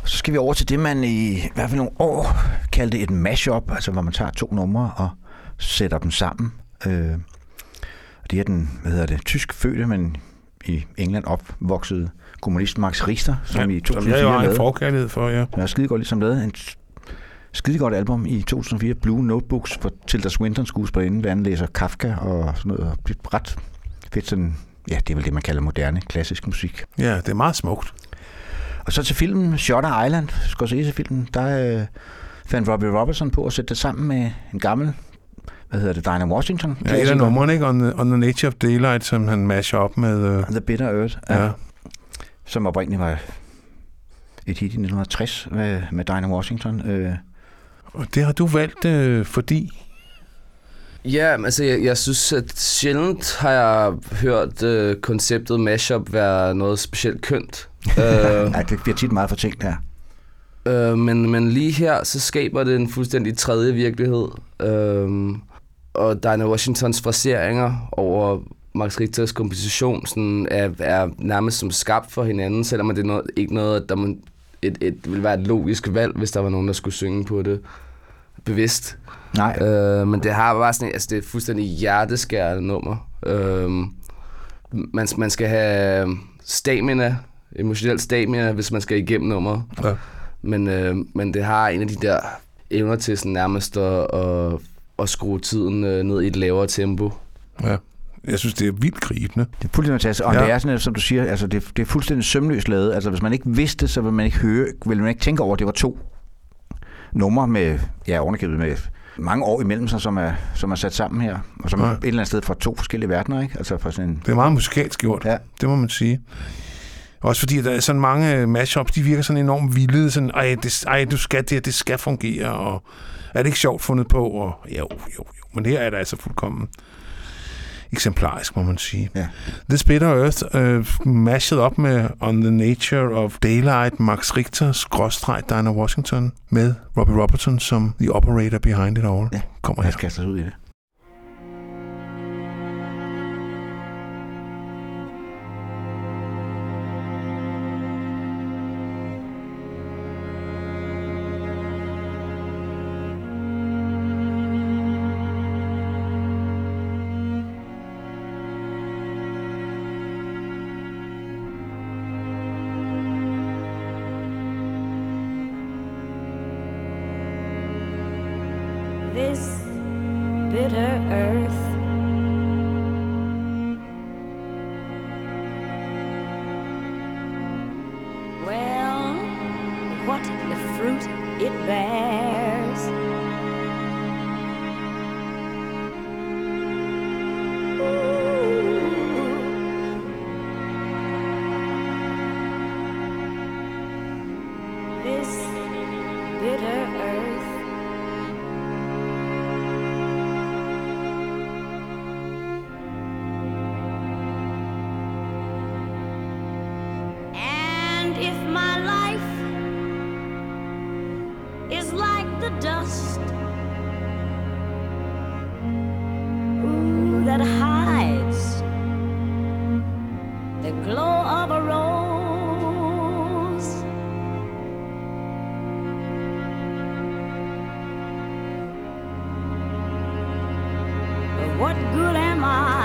Og så skal vi over til det, man i, i hvert fald nogle år kaldte et mashup, altså hvor man tager to numre og sætter dem sammen. Øh, og det er den, hvad hedder det, tysk fødte, men i England opvoksede kommunist Max Richter, som Ja, i som 2004 jeg jo har en forkærlighed for, ja. Ja, skide godt ligesom lavet en skide godt album i 2004, Blue Notebooks, for Tilda Swinton skuespillerinde, der læser Kafka og sådan noget. Det er ret fedt sådan, ja, det er vel det, man kalder moderne klassisk musik. Ja, det er meget smukt. Og så til filmen Shutter Island, Scorsese-filmen, der øh, fandt Robbie Robertson på at sætte det sammen med en gammel, hvad hedder det, Dinah Washington. Ja, et af numrene, ikke? On the, on the Nature of Daylight, som han masher op med... Uh, The Bitter Earth, ja. ja. som oprindeligt var et hit i 1960 med, med Dinah Washington. Øh, Og det har du valgt, øh, fordi... Ja, men altså jeg, jeg synes, at sjældent har jeg hørt øh, konceptet mashup være noget specielt kønt. Øh, ja, det bliver tit meget fortænkt her. øh, men, men lige her, så skaber det en fuldstændig tredje virkelighed. Øh, og Dinah Washingtons fraseringer over Max Richters komposition sådan er, er nærmest som skabt for hinanden, selvom det er noget, ikke noget, der man, et, et, vil være et logisk valg, hvis der var nogen, der skulle synge på det bevidst. Nej. Øh, men det har bare sådan, altså det er fuldstændig hjerteskærende nummer. Øh, man, man skal have stamina, emotionel stamina, hvis man skal igennem nummeret. Ja. Men, øh, men det har en af de der evner til sådan nærmest at, at, at skrue tiden øh, ned i et lavere tempo. Ja. Jeg synes, det er vildt gribende. Det er fuldstændig fantastisk. Og Ja. det er sådan, som du siger, altså det, det er fuldstændig sømløst lavet. Altså hvis man ikke vidste, så ville man ikke høre, ville man ikke tænke over, at det var to numre med, ja, ovenikøbet med mange år imellem sig, som er, som er sat sammen her. Og som Ja. ja. et eller andet sted fra to forskellige verdener, ikke? Altså fra sådan en, Det er meget musikalsk gjort, Ja. det må man sige. Også fordi der er sådan mange øh, mashups, de virker sådan enormt vilde, sådan, ej, det, ej, du skal det, det skal fungere, og er det ikke sjovt fundet på, og jo, jo, jo, men her er det altså fuldkommen eksemplarisk, må man sige. Ja. This Bitter Earth øh, mashed op med On the Nature of Daylight, Max Richter, skråstreg Dinah Washington, med Robbie Robertson som the operator behind it all. Ja. Kommer her. kaste os ud i det. What good am I?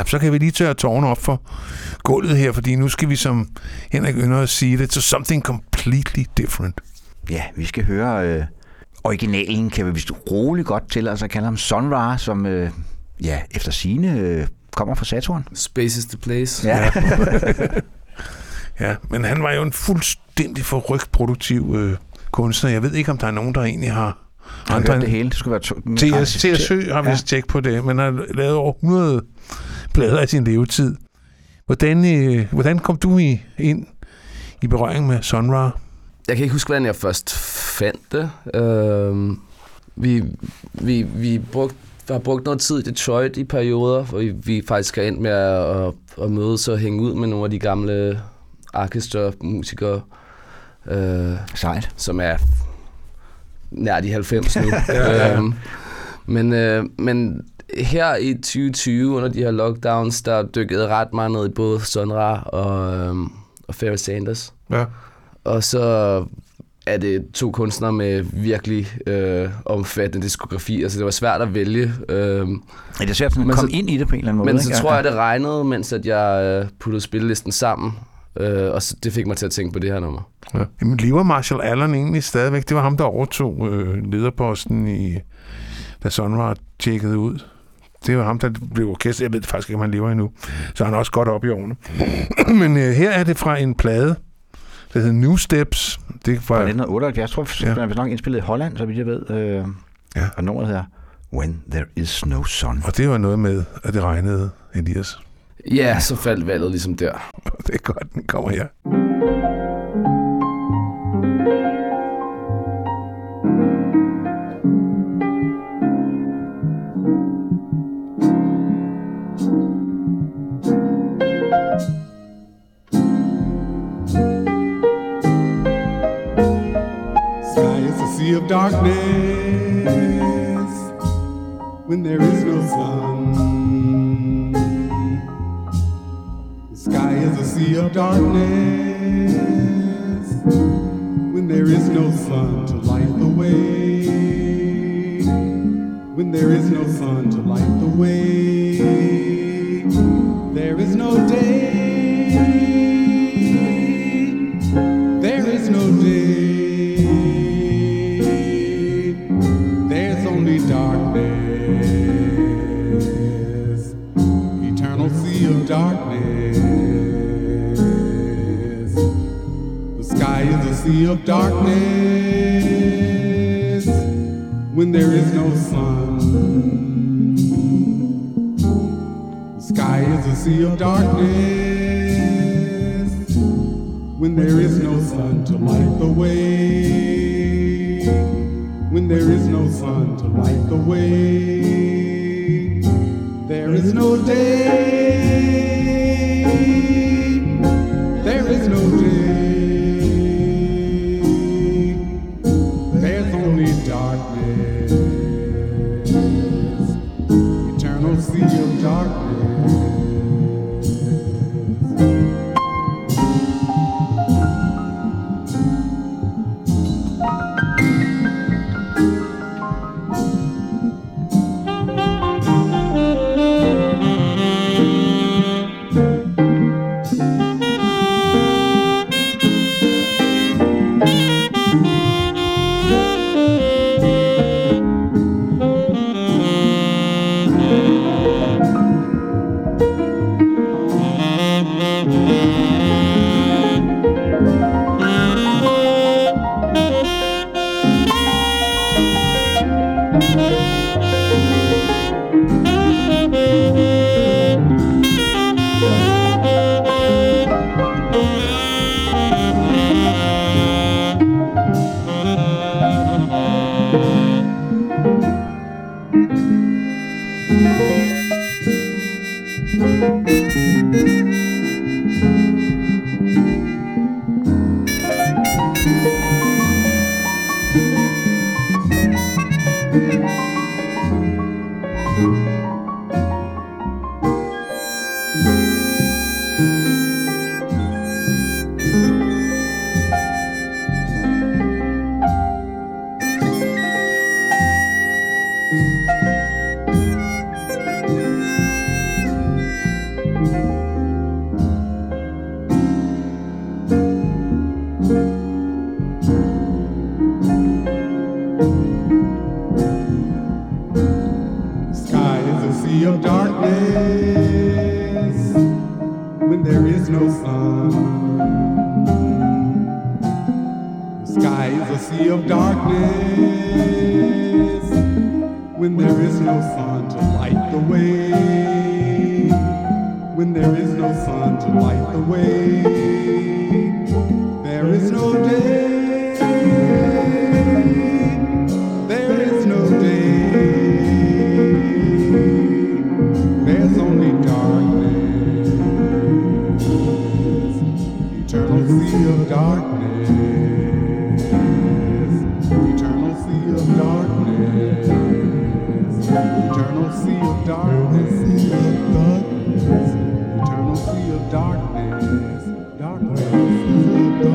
Ja, så kan vi lige tørre tårne op for gulvet her, fordi nu skal vi, som Henrik ynder at sige det, to something completely different. Ja, vi skal høre øh, originalen, kan vi vist roligt godt til, altså kalde ham Sun Ra, som øh, ja, efter sine øh, kommer fra Saturn. Space is the place. Ja. Ja, *laughs* men han var jo en fuldstændig forrygt produktiv øh, kunstner. Jeg ved ikke, om der er nogen, der egentlig har har andre hørt det hele. Det skulle være to, T.S. T.S. Høgh har vist tjek på det, men han har lavet over 100 plader i sin levetid. Hvordan, øh, hvordan kom du i, ind i berøring med Sun Ra? Jeg kan ikke huske, hvordan jeg først fandt det. Uh, vi, vi, vi brugte har brugt noget tid i Detroit i perioder, hvor vi, vi faktisk er endt med at, at, at mødes og hænge ud med nogle af de gamle orkestermusikere. Uh, Sejt. Som er nær de 90 nu. *laughs* Ja, ja. Øhm, men, øh, men her i 2020, under de her lockdowns, der dykkede ret meget ned i både Sonra og, øhm, og Ferris Sanders. Ja. Og så er det to kunstnere med virkelig øh, omfattende diskografi. Altså det var svært at vælge. Øh, Er det svært at komme ind i det på en eller anden måde? Men så ikke? tror jeg, det regnede, mens at jeg øh, puttede spillelisten sammen. Øh, og så, det fik mig til at tænke på det her nummer. Ja. Jamen, lever Marshall Allen egentlig stadigvæk? Det var ham, der overtog øh, lederposten i, da Sun Ra tjekkede ud. Det var ham, der blev orkester. Jeg ved faktisk ikke, om han lever endnu. Så han er også godt op i årene. *clears throat* Men øh, her er det fra en plade, der hedder New Steps. Det Fra var, 1978, jeg tror, Ja. ja. er nok indspillet i Holland, så vidt jeg ved. Øh, Ja. Og nummeret hedder When There Is No Sun. og det var noget med, at det regnede, Elias. Ja, så faldt valget ligesom der. *laughs* Det er godt, den kommer her. Sky sea of darkness when there is no sun. The sky is a sea of darkness when there is no sun to light the way. When there is no sun to light the way, there is no day. To light the way. When there is no sun to light Sådan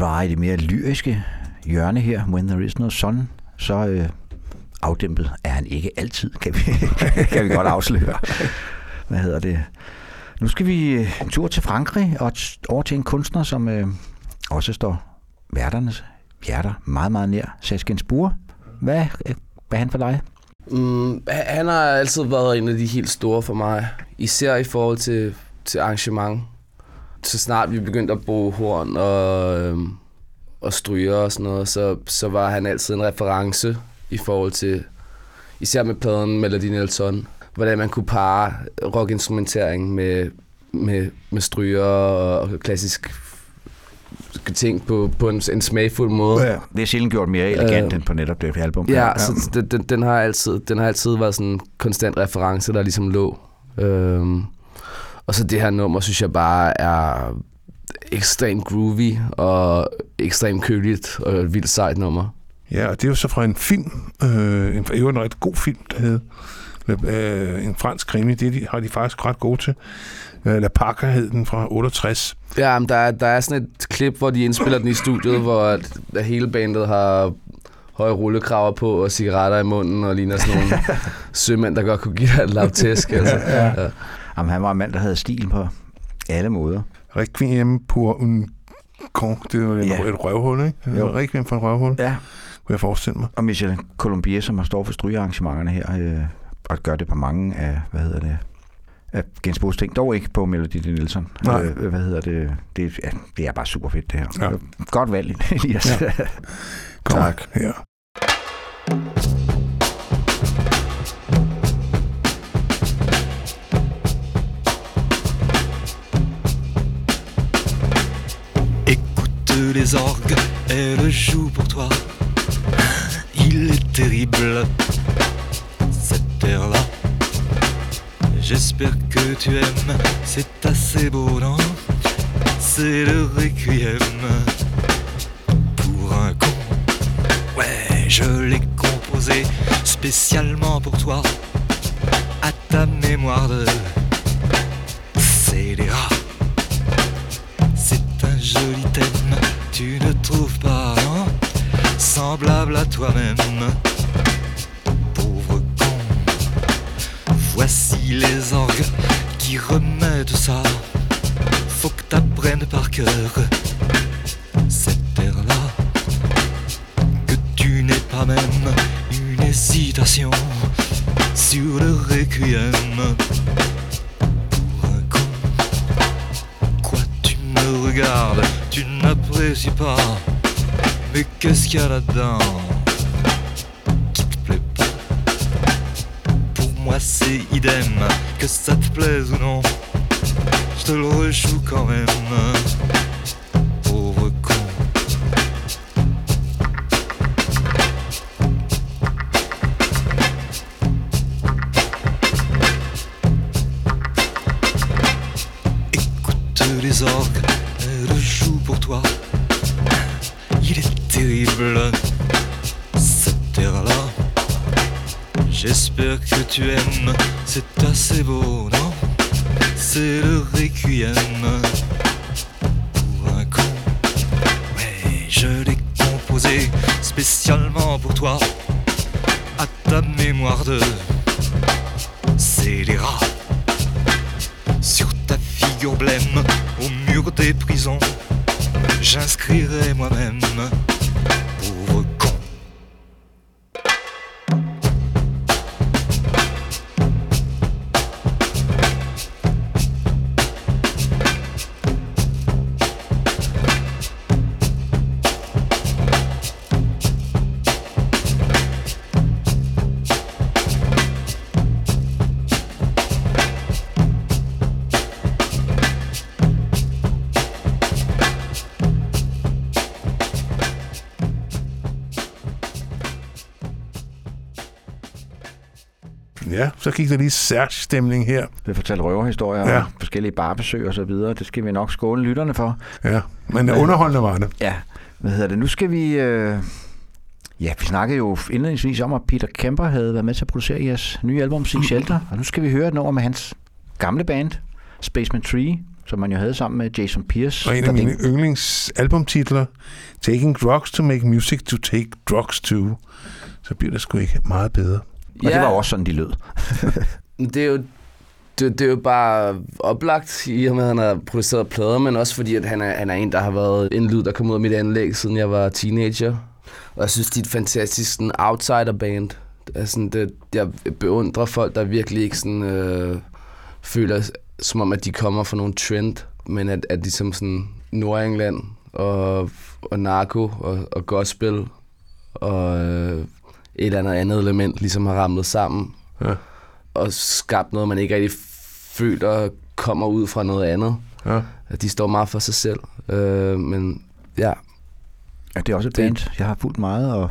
var i det mere lyriske hjørne her, When There Is No Sun, så øh, afdæmpet er han ikke altid, kan vi, *laughs* kan vi godt afsløre. Hvad hedder det? Nu skal vi øh, en tur til Frankrig og over til en kunstner, som øh, også står værternes hjerter meget, meget nær. Saskia Spur. Hvad, øh, hvad er han for dig? Mm, han- har altid været en af de helt store for mig. Især i forhold til, til arrangement. Så snart vi begyndte at bruge horn og, øh, og stryger og sådan noget, så, så var han altid en reference i forhold til, især med pladen Melody Nelson, hvordan man kunne parre rockinstrumentering med, med, med stryger og klassisk ting på, på en, en smagfuld måde. Ja, det er sjældent gjort mere elegant Øh, end på netop det album. Ja, så den, den, den, har altid, den har altid været sådan en konstant reference, der ligesom lå. Øhm, og så det her nummer, synes jeg bare er ekstremt groovy og ekstremt køligt og et vildt sejt nummer. Ja, og det er jo så fra en film, øh, en, en ret god film, der hed øh, en fransk krimi, det de, har de faktisk ret gode til. Øh, La Parker hed den fra 68. Ja, men der, er, der er sådan et klip, hvor de indspiller den i studiet, hvor hele bandet har høje rullekraver på og cigaretter i munden og ligner sådan nogle *laughs* sømænd, der godt kunne give dig et lavtæsk. Altså. Ja. Jamen, han var en mand, der havde stil på alle måder. Requiem pour un con, det jo Ja. ja. et røvhul, ikke? Jo. Requiem for en røvhul, Ja. kunne jeg forestille mig. Og Michel Colombier, som har står for strygearrangementerne her, øh, og gør det på mange af, hvad hedder det, af Gainsbourgs ting. Dog ikke på Melody Nielsen. Nej. Øh, hvad hedder det? Det, ja, det er bare super fedt, det her. Ja. Godt valg, Elias. Ja. *laughs* Kom Tak. her. Écoute les orgues, elle joue pour toi. Il est terrible, J'espère que tu aimes, c'est assez beau, non? C'est le requiem pour un con. Ouais, je l'ai composé spécialement pour toi, à ta mémoire de scélérat. C'est un joli thème, tu ne trouves pas, non? Semblable à toi-même, Voici les orgues qui remettent ça. Faut que t'apprennes par cœur cette terre-là. Que tu n'aies pas même une hésitation sur le requiem. Pour un con. Quoi, tu me regardes, tu n'apprécies pas. Mais qu'est-ce qu'il y a là-dedans qui te plaît pas? C'est idem, que ça te plaise ou non. Je te le rejoue quand même. Pauvre con. Écoute les orgues, elles jouent pour toi. Il est terrible, J'espère que tu aimes, c'est assez beau, non? C'est le requiem pour un con. Ouais, je l'ai composé spécialement pour toi, à ta mémoire de scélérat. Sur ta figure blême, au mur des prisons, j'inscrirai moi-même. Så gik der lige Serge-stemning her. Vi fortalte røverhistorier Ja. og forskellige barbesøg og så videre. Det skal vi nok skåle lytterne for. Ja, men underholdende var det. Ja, hvad hedder det? Nu skal vi... Øh... Ja, vi snakkede jo indledningsvis om, at Peter Kemper havde været med til at producere jeres nye album, Sig Shelter. Og nu skal vi høre et nummer med hans gamle band, Spaceman Tree, som man jo havde sammen med Jason Pierce. Og en af mine den- yndlingsalbumtitler, Taking Drugs to Make Music to Take Drugs to, så bliver det sgu ikke meget bedre. Og det var også sådan, de lød. *laughs* Det er jo, det, det er jo bare oplagt i og med, at han har produceret plader, men også fordi, at han er, han er en, der har været en lyd, der kom ud af mit anlæg, siden jeg var teenager. Og jeg synes, de er et fantastisk sådan, outsider-band. Altså, det, jeg beundrer folk, der virkelig ikke sådan, øh, føler, som om, at de kommer fra nogle trend, men at, at de som sådan Nordengland og, og narko og, og gospel og øh, et eller andet andet element ligesom har ramlet sammen Ja. og skabt noget, man ikke rigtig føler kommer ud fra noget andet. Ja. At de står meget for sig selv. Øh, men ja, Ja, det er også et Det- band, jeg har fulgt meget, og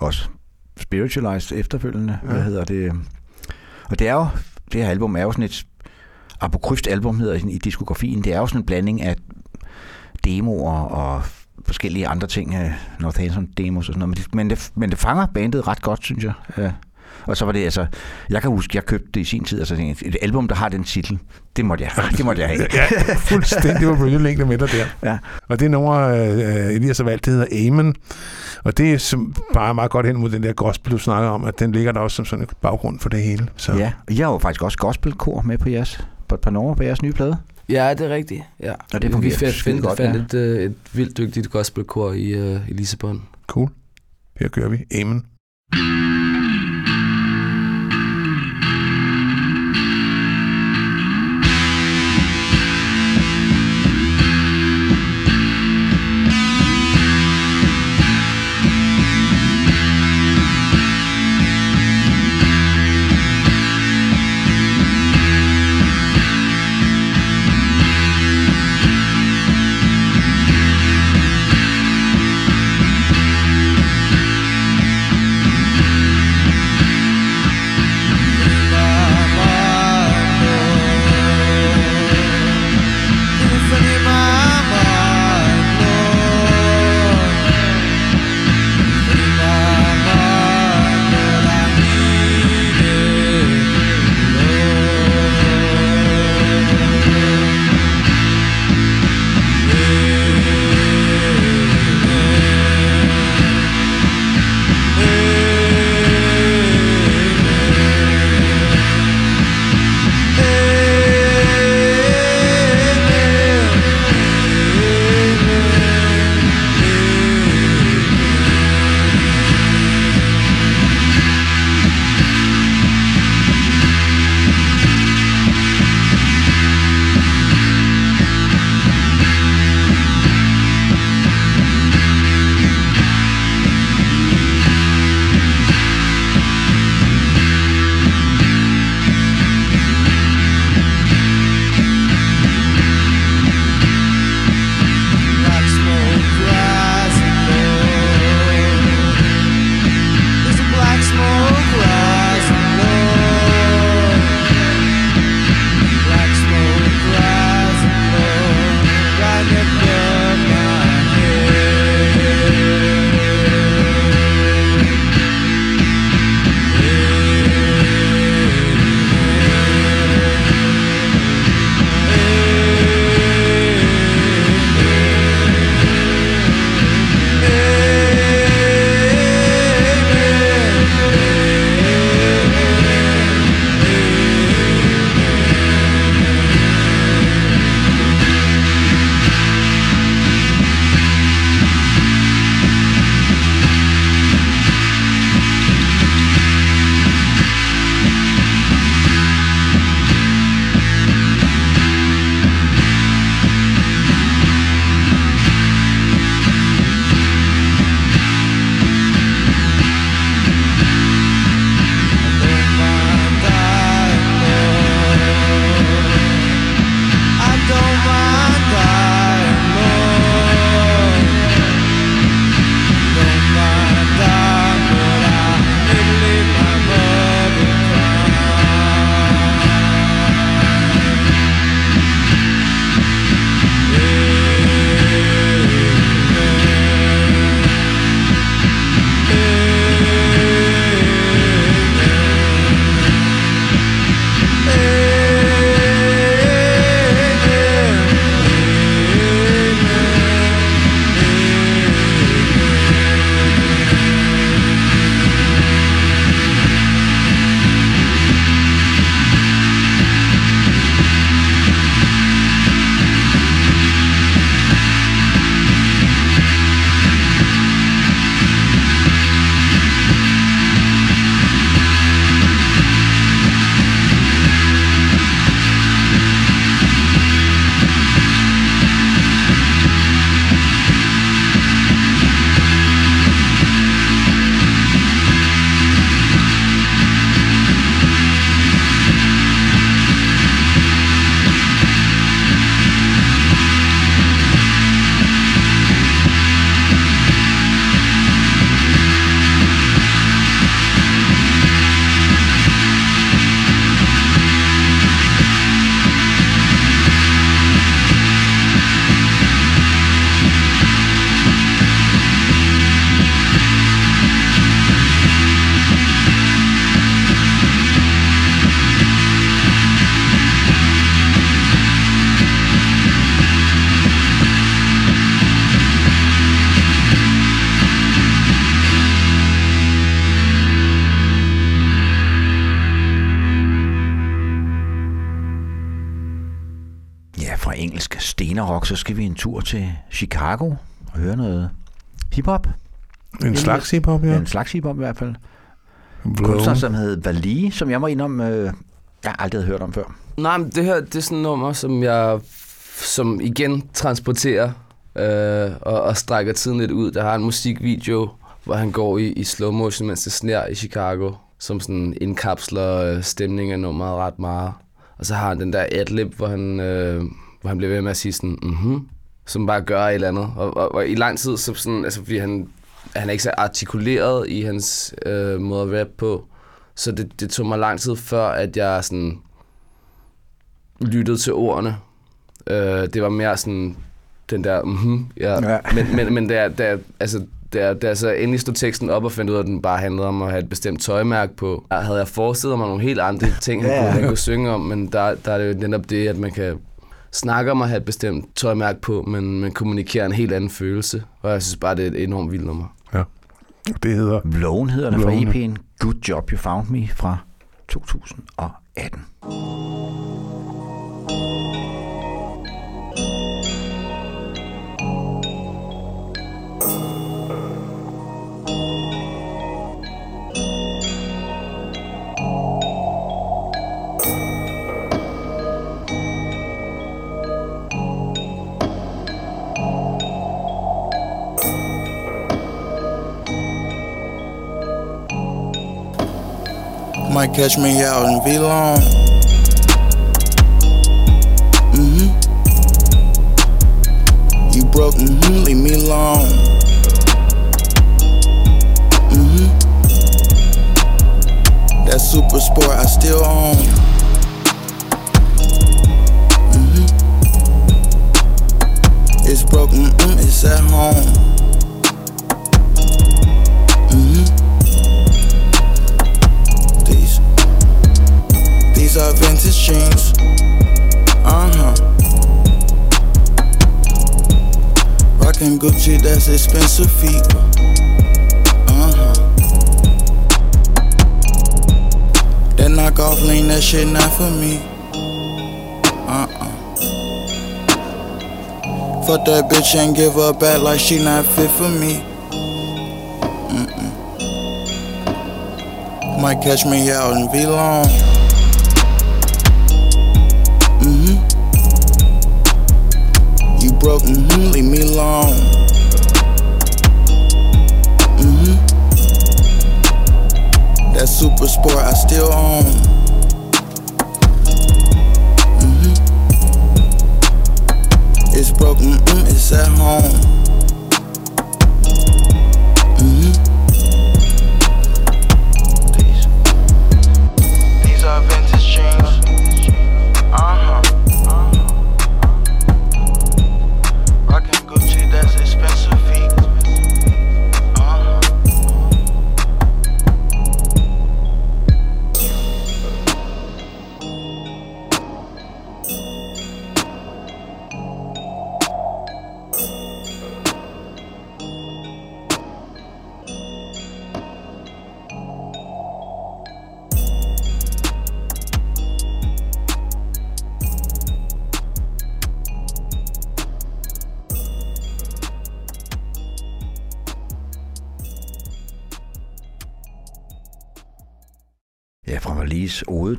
også Spiritualized efterfølgende. Ja. Hvad hedder det? Og det er jo, det her album er jo sådan et apokryft album, hedder i diskografien. Det er jo sådan en blanding af demoer og forskellige andre ting, øh, Northampton demos og sådan noget. Men det, men det, men det fanger bandet ret godt, synes jeg. Ja. Og så var det altså, jeg kan huske, jeg købte det i sin tid, altså et album, der har den titel, det måtte jeg, det måtte jeg have. *laughs* Ja, fuldstændig. Det var bølgelængde med dig der. Ja. Og det nummer, øh, Elias har valgt, det hedder Amen. Og det er som, bare meget godt hen mod den der gospel, du snakker om, at den ligger der også som sådan en baggrund for det hele. Så. Ja, jeg har jo faktisk også gospelkor med på jeres, på et par numre på jeres nye plade. Ja det er rigtigt. Ja. Og det fungerer Vi fandt, godt, fandt ja. et, øh, et vildt dygtigt gospelkor i, øh, i Lissabon. Cool. Her kører vi Amen. Amen. Så skal vi en tur til Chicago og høre noget hiphop. En slags hiphop, ja. ja. En slags hiphop i hvert fald. Blown. Kunstner, som hed Vali, som jeg må indom, øh, jeg aldrig havde hørt om før. Nej, men det her det er sådan et nummer, som jeg som igen transporterer øh, og, og strækker tiden lidt ud. Der har en musikvideo, hvor han går i, i slow motion, mens det sner i Chicago, som sådan indkapsler øh, stemningen af nummeret ret meget. Og så har han den der adlib, hvor han, øh, hvor han bliver ved med at sige sådan, mhm, som bare gør et eller andet. Og, og, og i lang tid, så sådan, altså fordi han, han er ikke så artikuleret i hans øh, måde at rap på, så det, det tog mig lang tid før, at jeg sådan lyttede til ordene. Øh, det var mere sådan den der, mhm, ja. Ja. Men, men, men da, da, altså, da, da jeg så endelig stod teksten op og fandt ud af, at den bare handlede om at have et bestemt tøjmærke på, der havde jeg forestillet mig nogle helt andre *laughs* ting, han, Ja. kunne, han kunne synge om, men der, der er det jo netop det, at man kan snakke om at have et bestemt tøjmærke på, men man kommunikerer en helt anden følelse, og jeg synes bare, det er et enormt vildt nummer. Det hedder... Vlogen hedder det fra EP'en Good Job You Found Me fra 2018. Might catch me out in V-Long. Mm-hmm. You broke, mm-hmm, leave me alone. Mm-hmm. That super sport I still own. Mm-hmm. It's broke, mm-mm, it's at home. These are vintage jeans. Uh huh. Rockin' Gucci, that's expensive feet. Uh huh. That knockoff lean, that shit not for me. Uh uh. Fuck that bitch and give her back like she not fit for me. Mm-mm. Might catch me out in V-Long.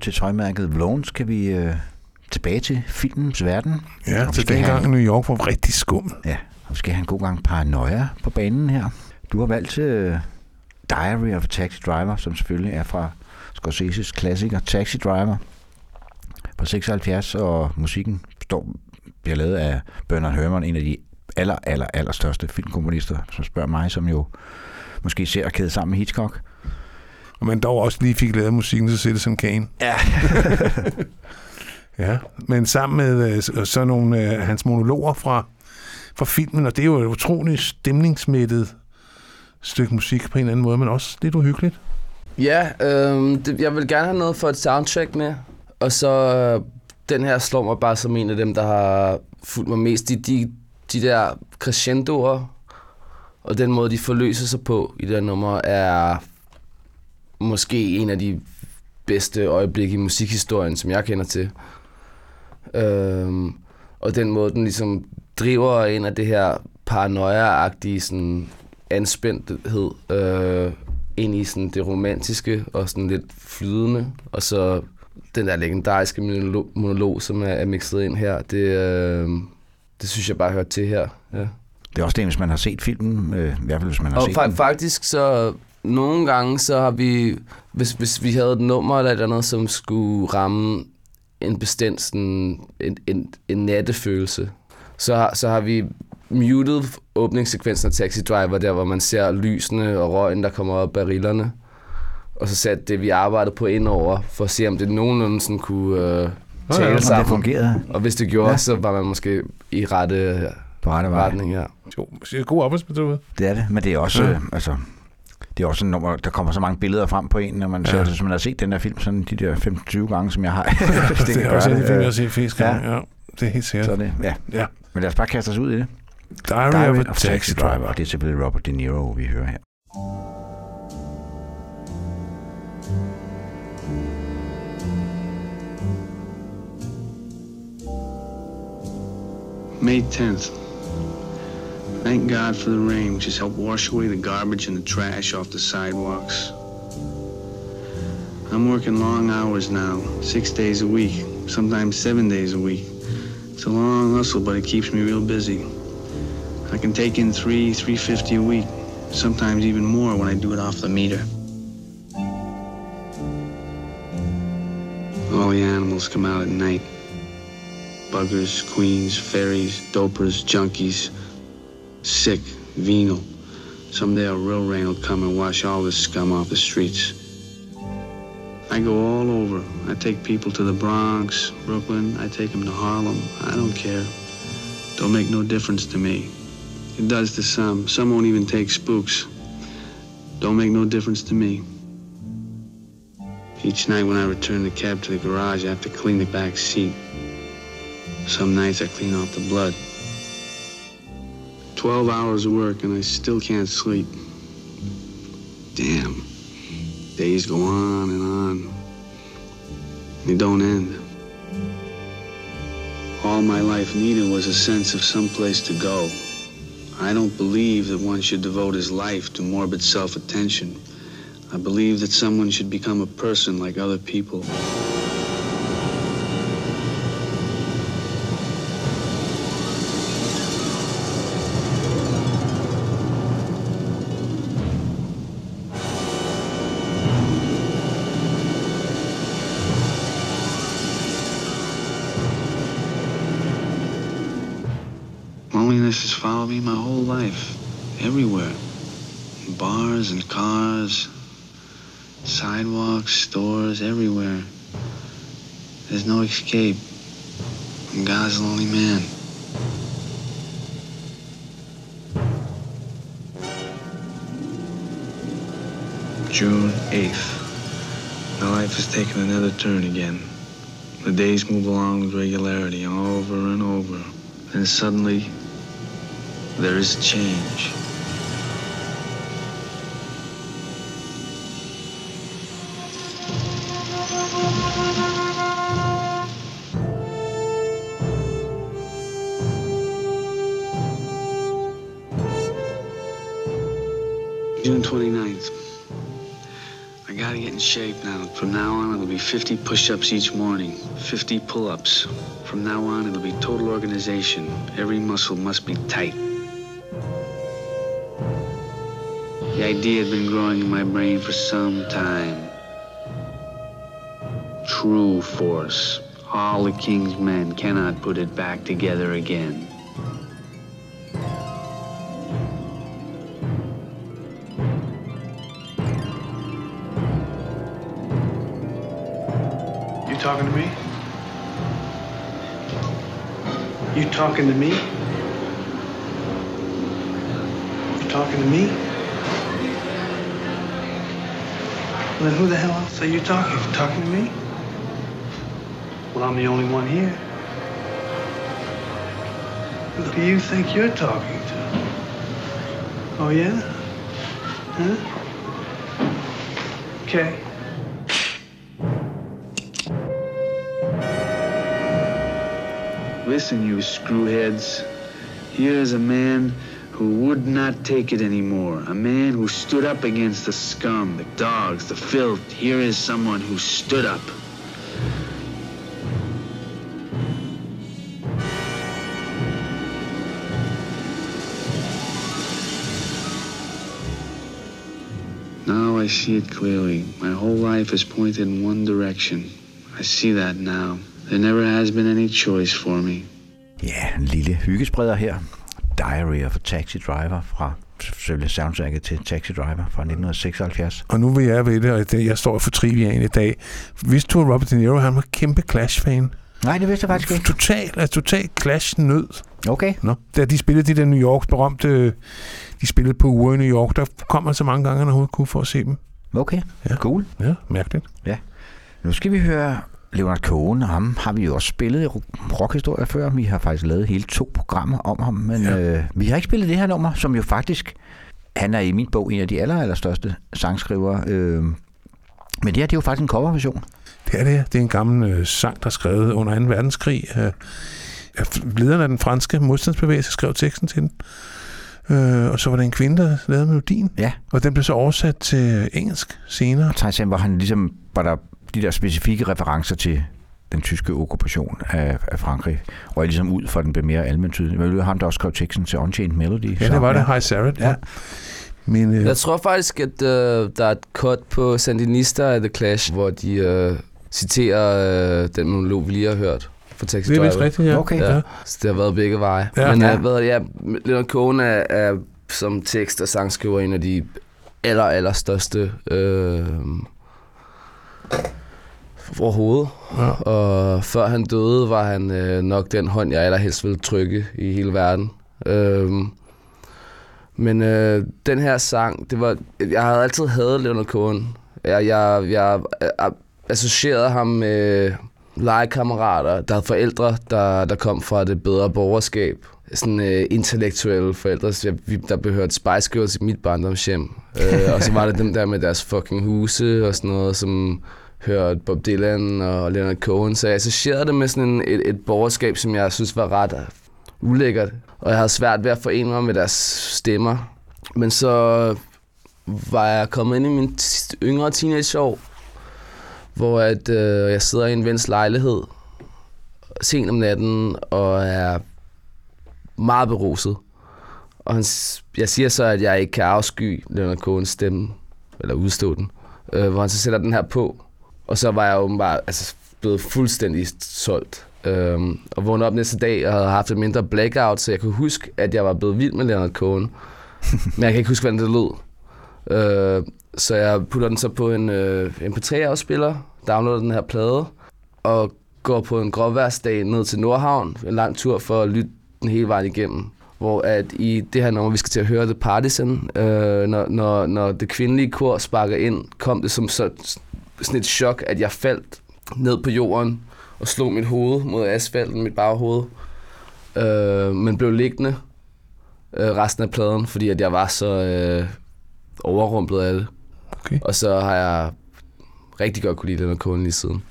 Til tøjmærket Vlogen skal vi øh, tilbage til filmens verden. Ja, Og til dengang have- New York var rigtig skum. Ja, og vi skal have en god gang paranoia på banen her. Du har valgt øh, Diary of a Taxi Driver, som selvfølgelig er fra Scorseses klassiker Taxi Driver fra 76, og musikken står, bliver lavet af Bernard Herrmann, en af de aller, aller, aller største filmkomponister, som spørger mig, som jo måske ser kædet sammen med Hitchcock. Men dog også lige fik lavet musikken til Citizen Kane. Ja. *laughs* ja, men sammen med øh, så- så nogle øh, hans monologer fra, fra filmen, og det er jo et utroligt stemningsmættet stykke musik på en eller anden måde, men også lidt uhyggeligt. Ja, øhm, det, jeg vil gerne have noget for et soundtrack med. Og så øh, den her slår mig bare som en af dem, der har fulgt mig mest. De, de, de der crescendoer, og den måde, de forløser sig på i det her nummer, er måske en af de bedste øjeblikke i musikhistorien, som jeg kender til. Øhm, og den måde, den ligesom driver ind af det her paranoia-agtige sådan anspændthed øh, ind i sådan det romantiske og sådan lidt flydende, og så den der legendariske monolog, monolog som er, er mixet ind her, det, øh, det synes jeg bare hører til her. Ja. Det er også det, hvis man har set filmen, øh, i hvert fald hvis man har Og set fa- den. faktisk så nogle gange så har vi, hvis, hvis vi havde et nummer eller et eller andet, som skulle ramme en bestemt sådan, en, en, en nattefølelse, så, har- så har vi muted åbningssekvensen af Taxi Driver, der hvor man ser lysene og røgen, der kommer op af rillerne. Og så satte det, vi arbejdede på ind over, for at se, om det nogenlunde sådan kunne øh, ja, tale om det sammen. fungerede. Og hvis det gjorde, Ja. ja. så var man måske i rette, På rette vej. retning, ja. Jo, det er god arbejdsmetode. Det er det, men det er også, Ja. ja. øh, altså, det er også en nummer, der kommer så mange billeder frem på en, når man, ja. hvis man har set den der film sådan de der 15-20 gange, som jeg har. Det, *laughs* det er også en film, jeg har set flest gange. Ja. Det er helt sikkert. Så er det, ja. Ja. Men lad os bare kaste os ud i det. Diary, Diary of a Taxi Driver. Og det er selvfølgelig Robert De Niro, vi hører her. May 10th. Thank God for the rain, which has helped wash away the garbage and the trash off the sidewalks. I'm working long hours now, six days a week, sometimes seven days a week. It's a long hustle, but it keeps me real busy. I can take in three, three fifty a week, sometimes even more when I do it off the meter. All the animals come out at night buggers, queens, fairies, dopers, junkies, sick, venal. Someday a real rain will come and wash all this scum off the streets. I go all over. I take people to the Bronx, Brooklyn. I take them to Harlem. I don't care. Don't make no difference to me. It does to some. Some won't even take spooks. Don't make no difference to me. Each night when I return the cab to the garage, I have to clean the back seat. Some nights I clean off the blood. 12 hours of work and I still can't sleep. Damn. Days go on and on. They don't end. All my life needed was a sense of some place to go. I don't believe that one should devote his life to morbid self-attention. I believe that someone should become a person like other people. Everywhere. There's no escape. I'm God's lonely man. June 8th. My life has taken another turn again. The days move along with regularity over and over. Then suddenly, there is a change. Get in shape now. From now on, it'll be 50 push ups each morning, 50 pull ups. From now on, it'll be total organization. Every muscle must be tight. The idea had been growing in my brain for some time. True force. All the king's men cannot put it back together again. Talking to me? You talking to me? Well, then who the hell else are you talking to? Talking to me? Well, I'm the only one here. Who do you think you're talking to? Oh, yeah? Huh? Okay. Listen, you screwheads. Here is a man who would not take it anymore. A man who stood up against the scum, the dogs, the filth. Here is someone who stood up. Now I see it clearly. My whole life is pointed in one direction. I see that now. There never has been any choice for me. Ja, en lille hyggespreder her. Diary of a Taxi Driver fra selvfølgelig soundtracket til Taxi Driver fra 1976. Og nu vil jeg ved det, og jeg står for triviaen i dag. Vidste du, at Robert De Niro han var kæmpe Clash-fan? Nej, det vidste jeg faktisk ikke. Total, altså total Clash-nød. Okay. Nå, da de spillede de der New Yorks berømte... De spillede på uger i New York, der kom han så mange gange, han overhovedet kunne for at se dem. Okay, ja. cool. Ja, mærkeligt. Ja. Nu skal vi høre Leonard Cohen. Ham har vi jo også spillet i rockhistorie før. Vi har faktisk lavet hele to programmer om ham, men ja. øh, vi har ikke spillet det her nummer, som jo faktisk... Han er i min bog en af de aller, allerstørste sangskrivere. Øh, men det her, det er jo faktisk en coverversion. Det er det. Det er en gammel øh, sang, der er skrevet under 2. verdenskrig. Øh, lederen af den franske modstandsbevægelse skrev teksten til den. Øh, og så var der en kvinde, der lavede melodien. Ja. Og den blev så oversat til engelsk senere. Tarzan, hvor han ligesom, var der de der specifikke referencer til den tyske okkupation af, af Frankrig, og jeg ligesom ud for den blev mere almindeligt tydelig. Men det var ham, der også skrev teksten til Unchained Melody. Ja, det var det. High Sarah. Ja. Men, øh... Jeg tror faktisk, at øh, der er et cut på Sandinista af The Clash, hvor de øh, citerer øh, den monolog, vi lige har hørt fra Texas Det er vist rigtigt, ja. Okay. ja. Så det har været begge veje. Ja. Men Ja. ja. Hvad, ja, Leonard Cohen er, er som tekst- og sangskriver en af de aller, aller største øh, overhovedet. Ja. Og før han døde, var han øh, nok den hånd, jeg allerhelst ville trykke i hele verden. Øh, men øh, den her sang, det var, jeg havde altid hadet Leonard Cohen. Jeg, jeg, jeg, jeg associerede ham med legekammerater, der havde forældre, der, der kom fra det bedre borgerskab. Sådan øh, intellektuelle forældre, så jeg, der behørte Spice Girls i mit barndomshjem. øh, og så var det *laughs* dem der med deres fucking huse og sådan noget, som hørte Bob Dylan og Leonard Cohen. Så jeg associerede det med sådan en, et, et borgerskab, som jeg synes var ret ulækkert. Og jeg havde svært ved at forene mig med deres stemmer. Men så var jeg kommet ind i min yngre teenageår, hvor at, øh, jeg sidder i en vens lejlighed sent om natten og er meget beruset. Og han, jeg siger så, at jeg ikke kan afsky Leonard Cohens stemme, eller udstå den, øh, hvor han så sætter den her på. Og så var jeg åbenbart altså, blevet fuldstændig solgt. Øhm, og vågnede op næste dag og havde haft et mindre blackout, så jeg kunne huske, at jeg var blevet vild med Leonard Cohen. *laughs* Men jeg kan ikke huske, hvordan det lød. Øh, så jeg putter den så på en øh, MP3-afspiller, downloader den her plade, og går på en gråværsdag ned til Nordhavn, en lang tur for at lytte den hele vejen igennem. Hvor at i det her nummer, vi skal til at høre The Partisan, øh, når, når, når det kvindelige kor sparker ind, kom det som så, sådan et chok, at jeg faldt ned på jorden og slog mit hoved mod asfalten, mit baghoved, øh, men blev liggende øh, resten af pladen, fordi at jeg var så øh, overrumplet af det. Okay. Og så har jeg rigtig godt kunne lide den her Cohen lige siden.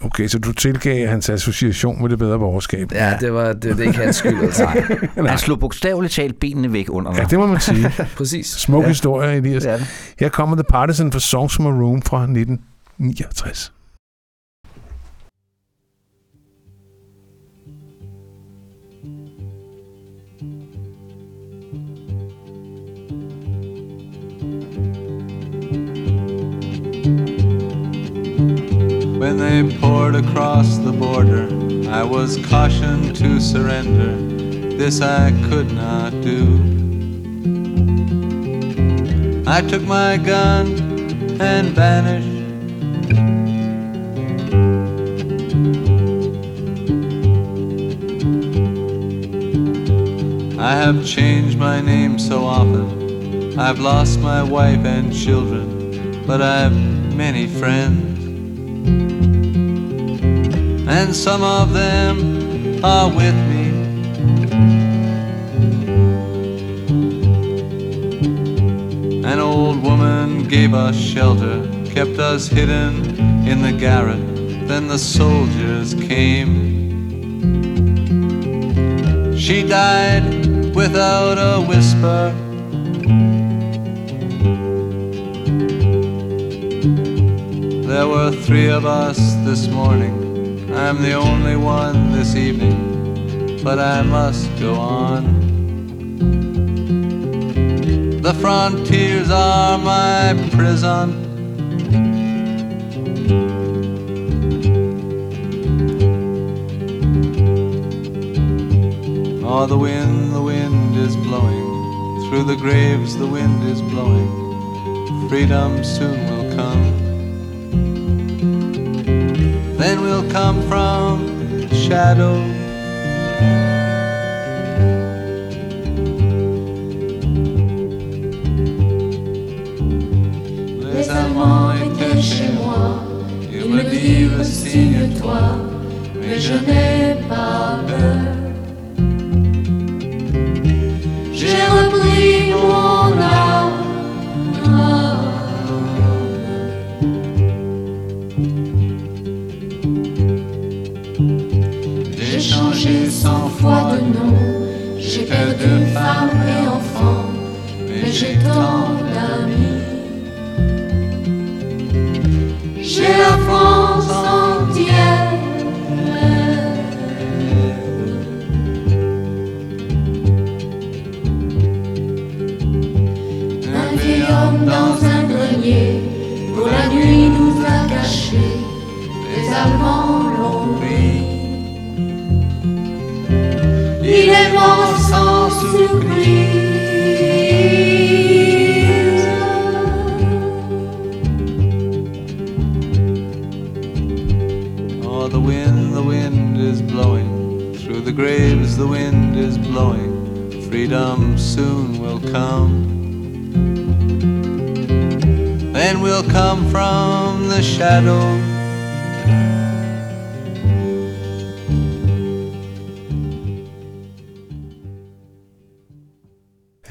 Okay, så du tilgav hans association med det bedre borgerskab. Ja, det, var, det, det er ikke hans skyld. Altså. *laughs* Han slog bogstaveligt talt benene væk under Ja, det må man sige. *laughs* Præcis. Smuk Ja. ja. historie, Elias. Det det. Her kommer The Partisan for Songs from a Room fra 1969. When they poured across the border, I was cautioned to surrender. This I could not do. I took my gun and vanished. I have changed my name so often. I've lost my wife and children, but I've many friends. And some of them are with me. An old woman gave us shelter, kept us hidden in the garret. Then the soldiers came. She died without a whisper. There were three of us this morning. I'm the only one this evening, but I must go on. The frontiers are my prison. Oh, the wind, the wind is blowing. Through the graves, the wind is blowing. Freedom soon will come. Then we'll come from shadow. Les Allemands étaient chez moi. Ils me disent signe-toi, mais je n'ai pas peur.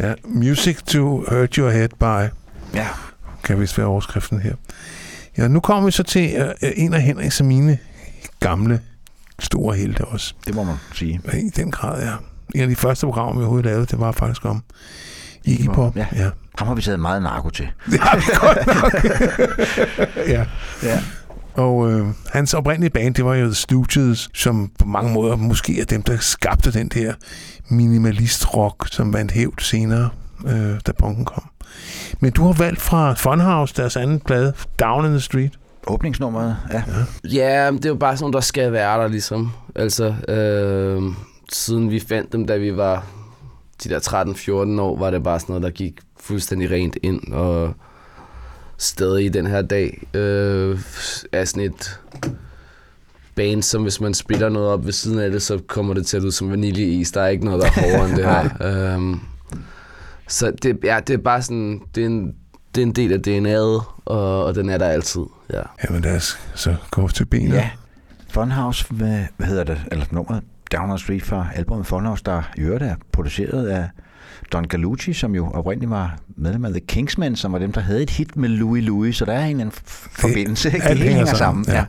Ja, Music to Hurt Your Head by. Ja. Kan vist være overskriften her. Ja, nu kommer vi så til uh, en af Henriks og mine gamle store helte også. Det må man sige. I den grad, ja. En af de første programmer, vi overhovedet lavede, det var faktisk om Iggy Pop. Ja. ja. Ham har vi taget meget narko til. *laughs* Vi godt nok. *laughs* ja. ja. Og øh, hans oprindelige band, det var jo The Stooges, som på mange måder måske er dem, der skabte den der minimalist-rock, som vandt hævd senere, øh, da punken kom. Men du har valgt fra Funhouse, deres anden plade, Down in the Street. Åbningsnummeret, ja. Ja, men det er jo bare sådan, der skal være der, ligesom. Altså, øh, siden vi fandt dem, da vi var de der 13-14 år, var det bare sådan noget, der gik fuldstændig rent ind, og stadig i den her dag øh, er sådan et band, som hvis man spiller noget op ved siden af det, så kommer det til at lyde som vaniljeis. Der er ikke noget, der er hårdere end det her. *laughs* Um, så det, ja, det er bare sådan, det er en, det er en del af DNA'et, og, og den er der altid. Ja. Jamen lad os så gå til benet. Ja. Funhouse, hvad, hvad hedder det, eller nummeret Down on the Street fra albumet Funhouse, der i øvrigt er produceret af Don Gallucci, som jo oprindeligt var medlem af The Kingsmen, som var dem, der havde et hit med Louis Louis, så der er en eller anden forbindelse. det hele hænger sammen, sammen. ja.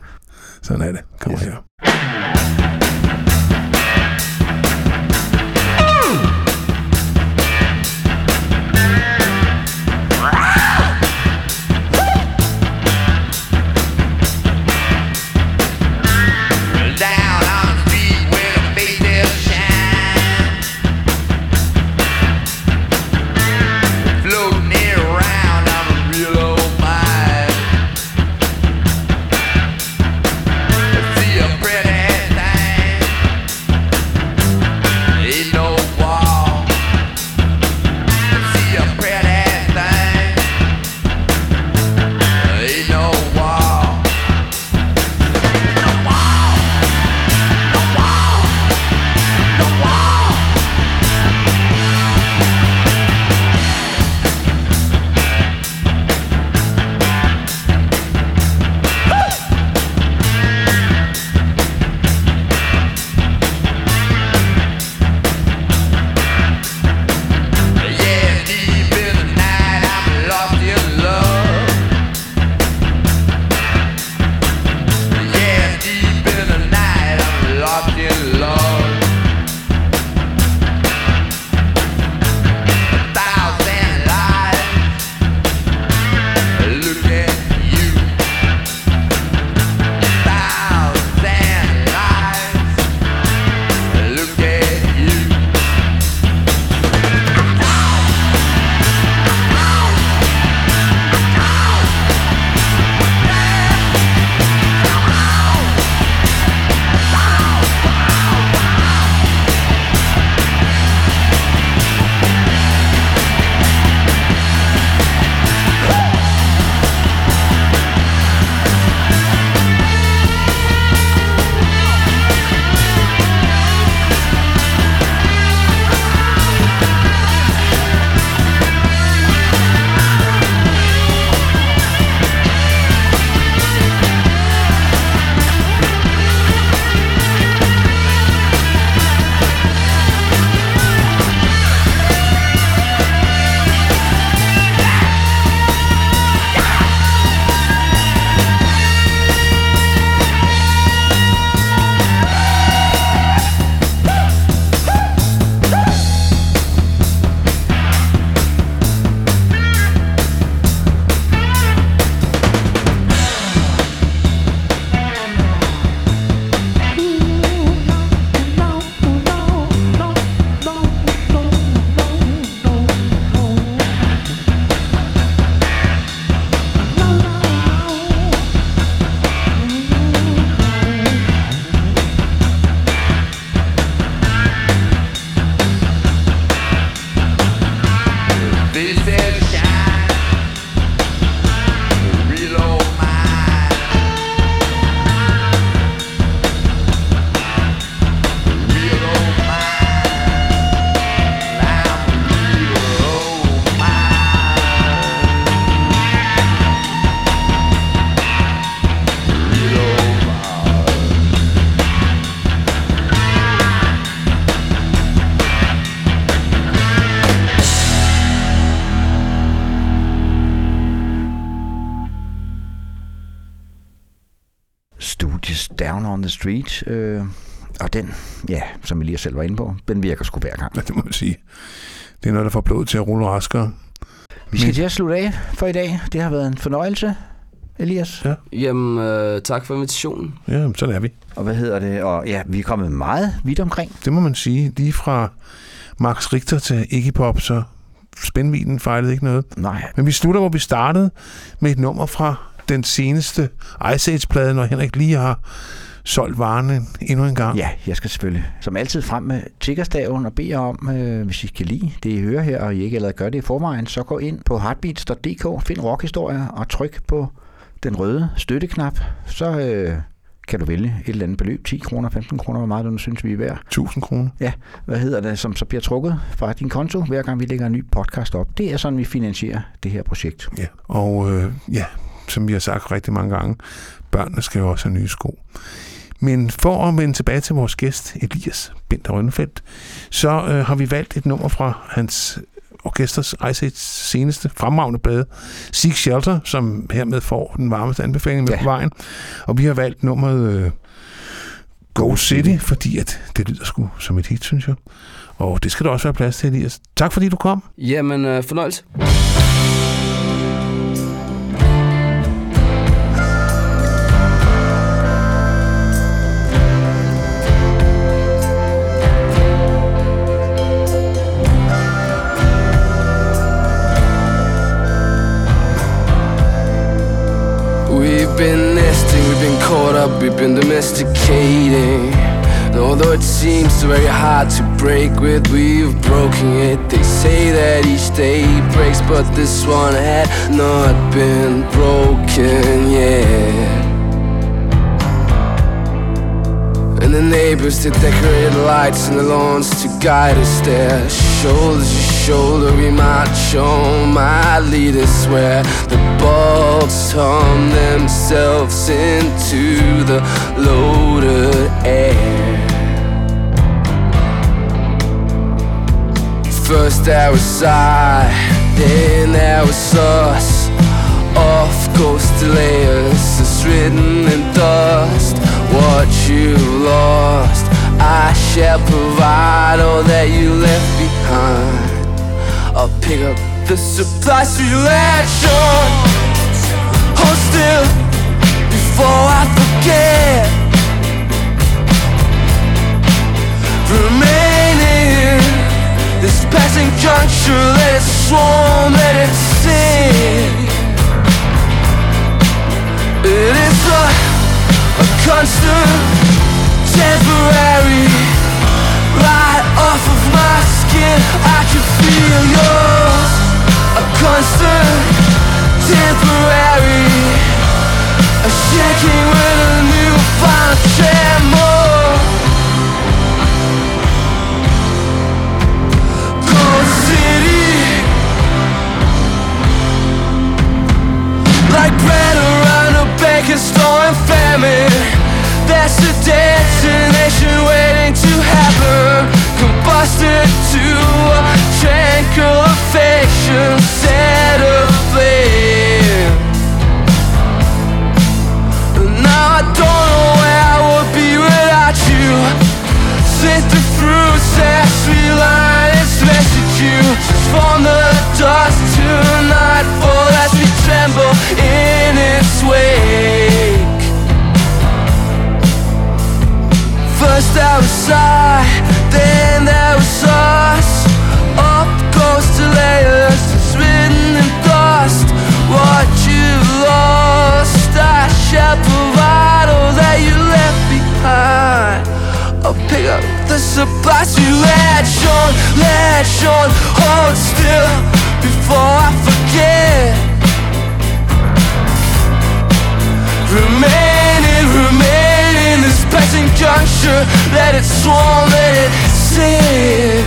Sådan er det. Kommer yes. her. Øh, og den, ja, som Elias selv var inde på, den virker sgu hver gang. Ja, det må man sige. Det er noget, der får blodet til at rulle raskere. Vi skal til at slutte af for i dag. Det har været en fornøjelse, Elias. Ja. Jamen, øh, tak for invitationen. Ja, så er vi. Og hvad hedder det? Og ja, vi er kommet meget vidt omkring. Det må man sige. Lige fra Max Richter til Iggy Pop, så spændvinen fejlede ikke noget. Nej. Men vi slutter, hvor vi startede med et nummer fra den seneste Ice Age-plade, når Henrik lige har solgt varerne endnu en gang. Ja, jeg skal selvfølgelig som altid frem med tiggerstaven og bede jer om, øh, hvis I kan lide det, I hører her, og I ikke allerede gør det i forvejen, så gå ind på heartbeats.dk, find rockhistorier og tryk på den røde støtteknap. Så øh, kan du vælge et eller andet beløb, 10 kroner, 15 kroner, hvor meget du nu synes, vi er værd. 1000 kroner. Ja, hvad hedder det, som så bliver trukket fra din konto, hver gang vi lægger en ny podcast op. Det er sådan, vi finansierer det her projekt. Ja, og øh, ja, som vi har sagt rigtig mange gange, børnene skal jo også have nye sko. Men for at vende tilbage til vores gæst, Elias Binder Rønnefeldt, så øh, har vi valgt et nummer fra hans orkesters Ice Age seneste fremragende plade, Seek Shelter, som hermed får den varmeste anbefaling med ja. på vejen. Og vi har valgt nummeret øh, Go City, fordi at det lyder sgu som et hit, synes jeg. Og det skal der også være plads til, Elias. Tak fordi du kom. Jamen, øh, fornøjelse. Been nesting, we've been caught up, we've been domesticating. Although it seems very hard to break with, we've broken it. They say that each day breaks, but this one had not been broken yet. The neighbors, to decorate the lights in the lawns to guide us there. Shoulder to shoulder, we march on. My leaders swear the bulbs hum themselves into the loaded air. First there was I, then there was us. Off the layers, it's written in dust. What you lost, I shall provide all that you left behind. I'll pick up the supplies you latch on. Hold still before I forget. Remaining in this passing juncture, let it swarm, let it sing. It is a constant, temporary, right off of my skin. I can feel yours. A constant, temporary, a shaking with a new found tremor. Cold City, like bread around a in famine. That's a destination waiting to happen. Combusted to a tranquil affection set aflame. Now I don't know where I would be without you. Slit the fruits as we line its residue From the dust to nightfall as tremble in its wake. First there was I, then there was us. Up goes the layers, it's written in dust. What you lost, I shall provide all that you left behind. I'll pick up the supplies you latch on, latch on Hold still before I forget Remaining, remaining this passing juncture. Let it swarm, let it sit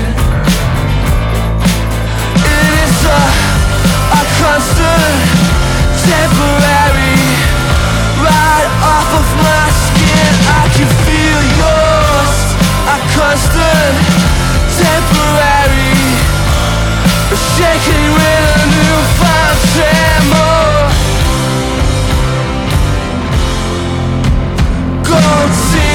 It is a, a constant Temporary Right off of my skin. I can feel yours. A constant Temporary Shaking with a newfound tremor don't see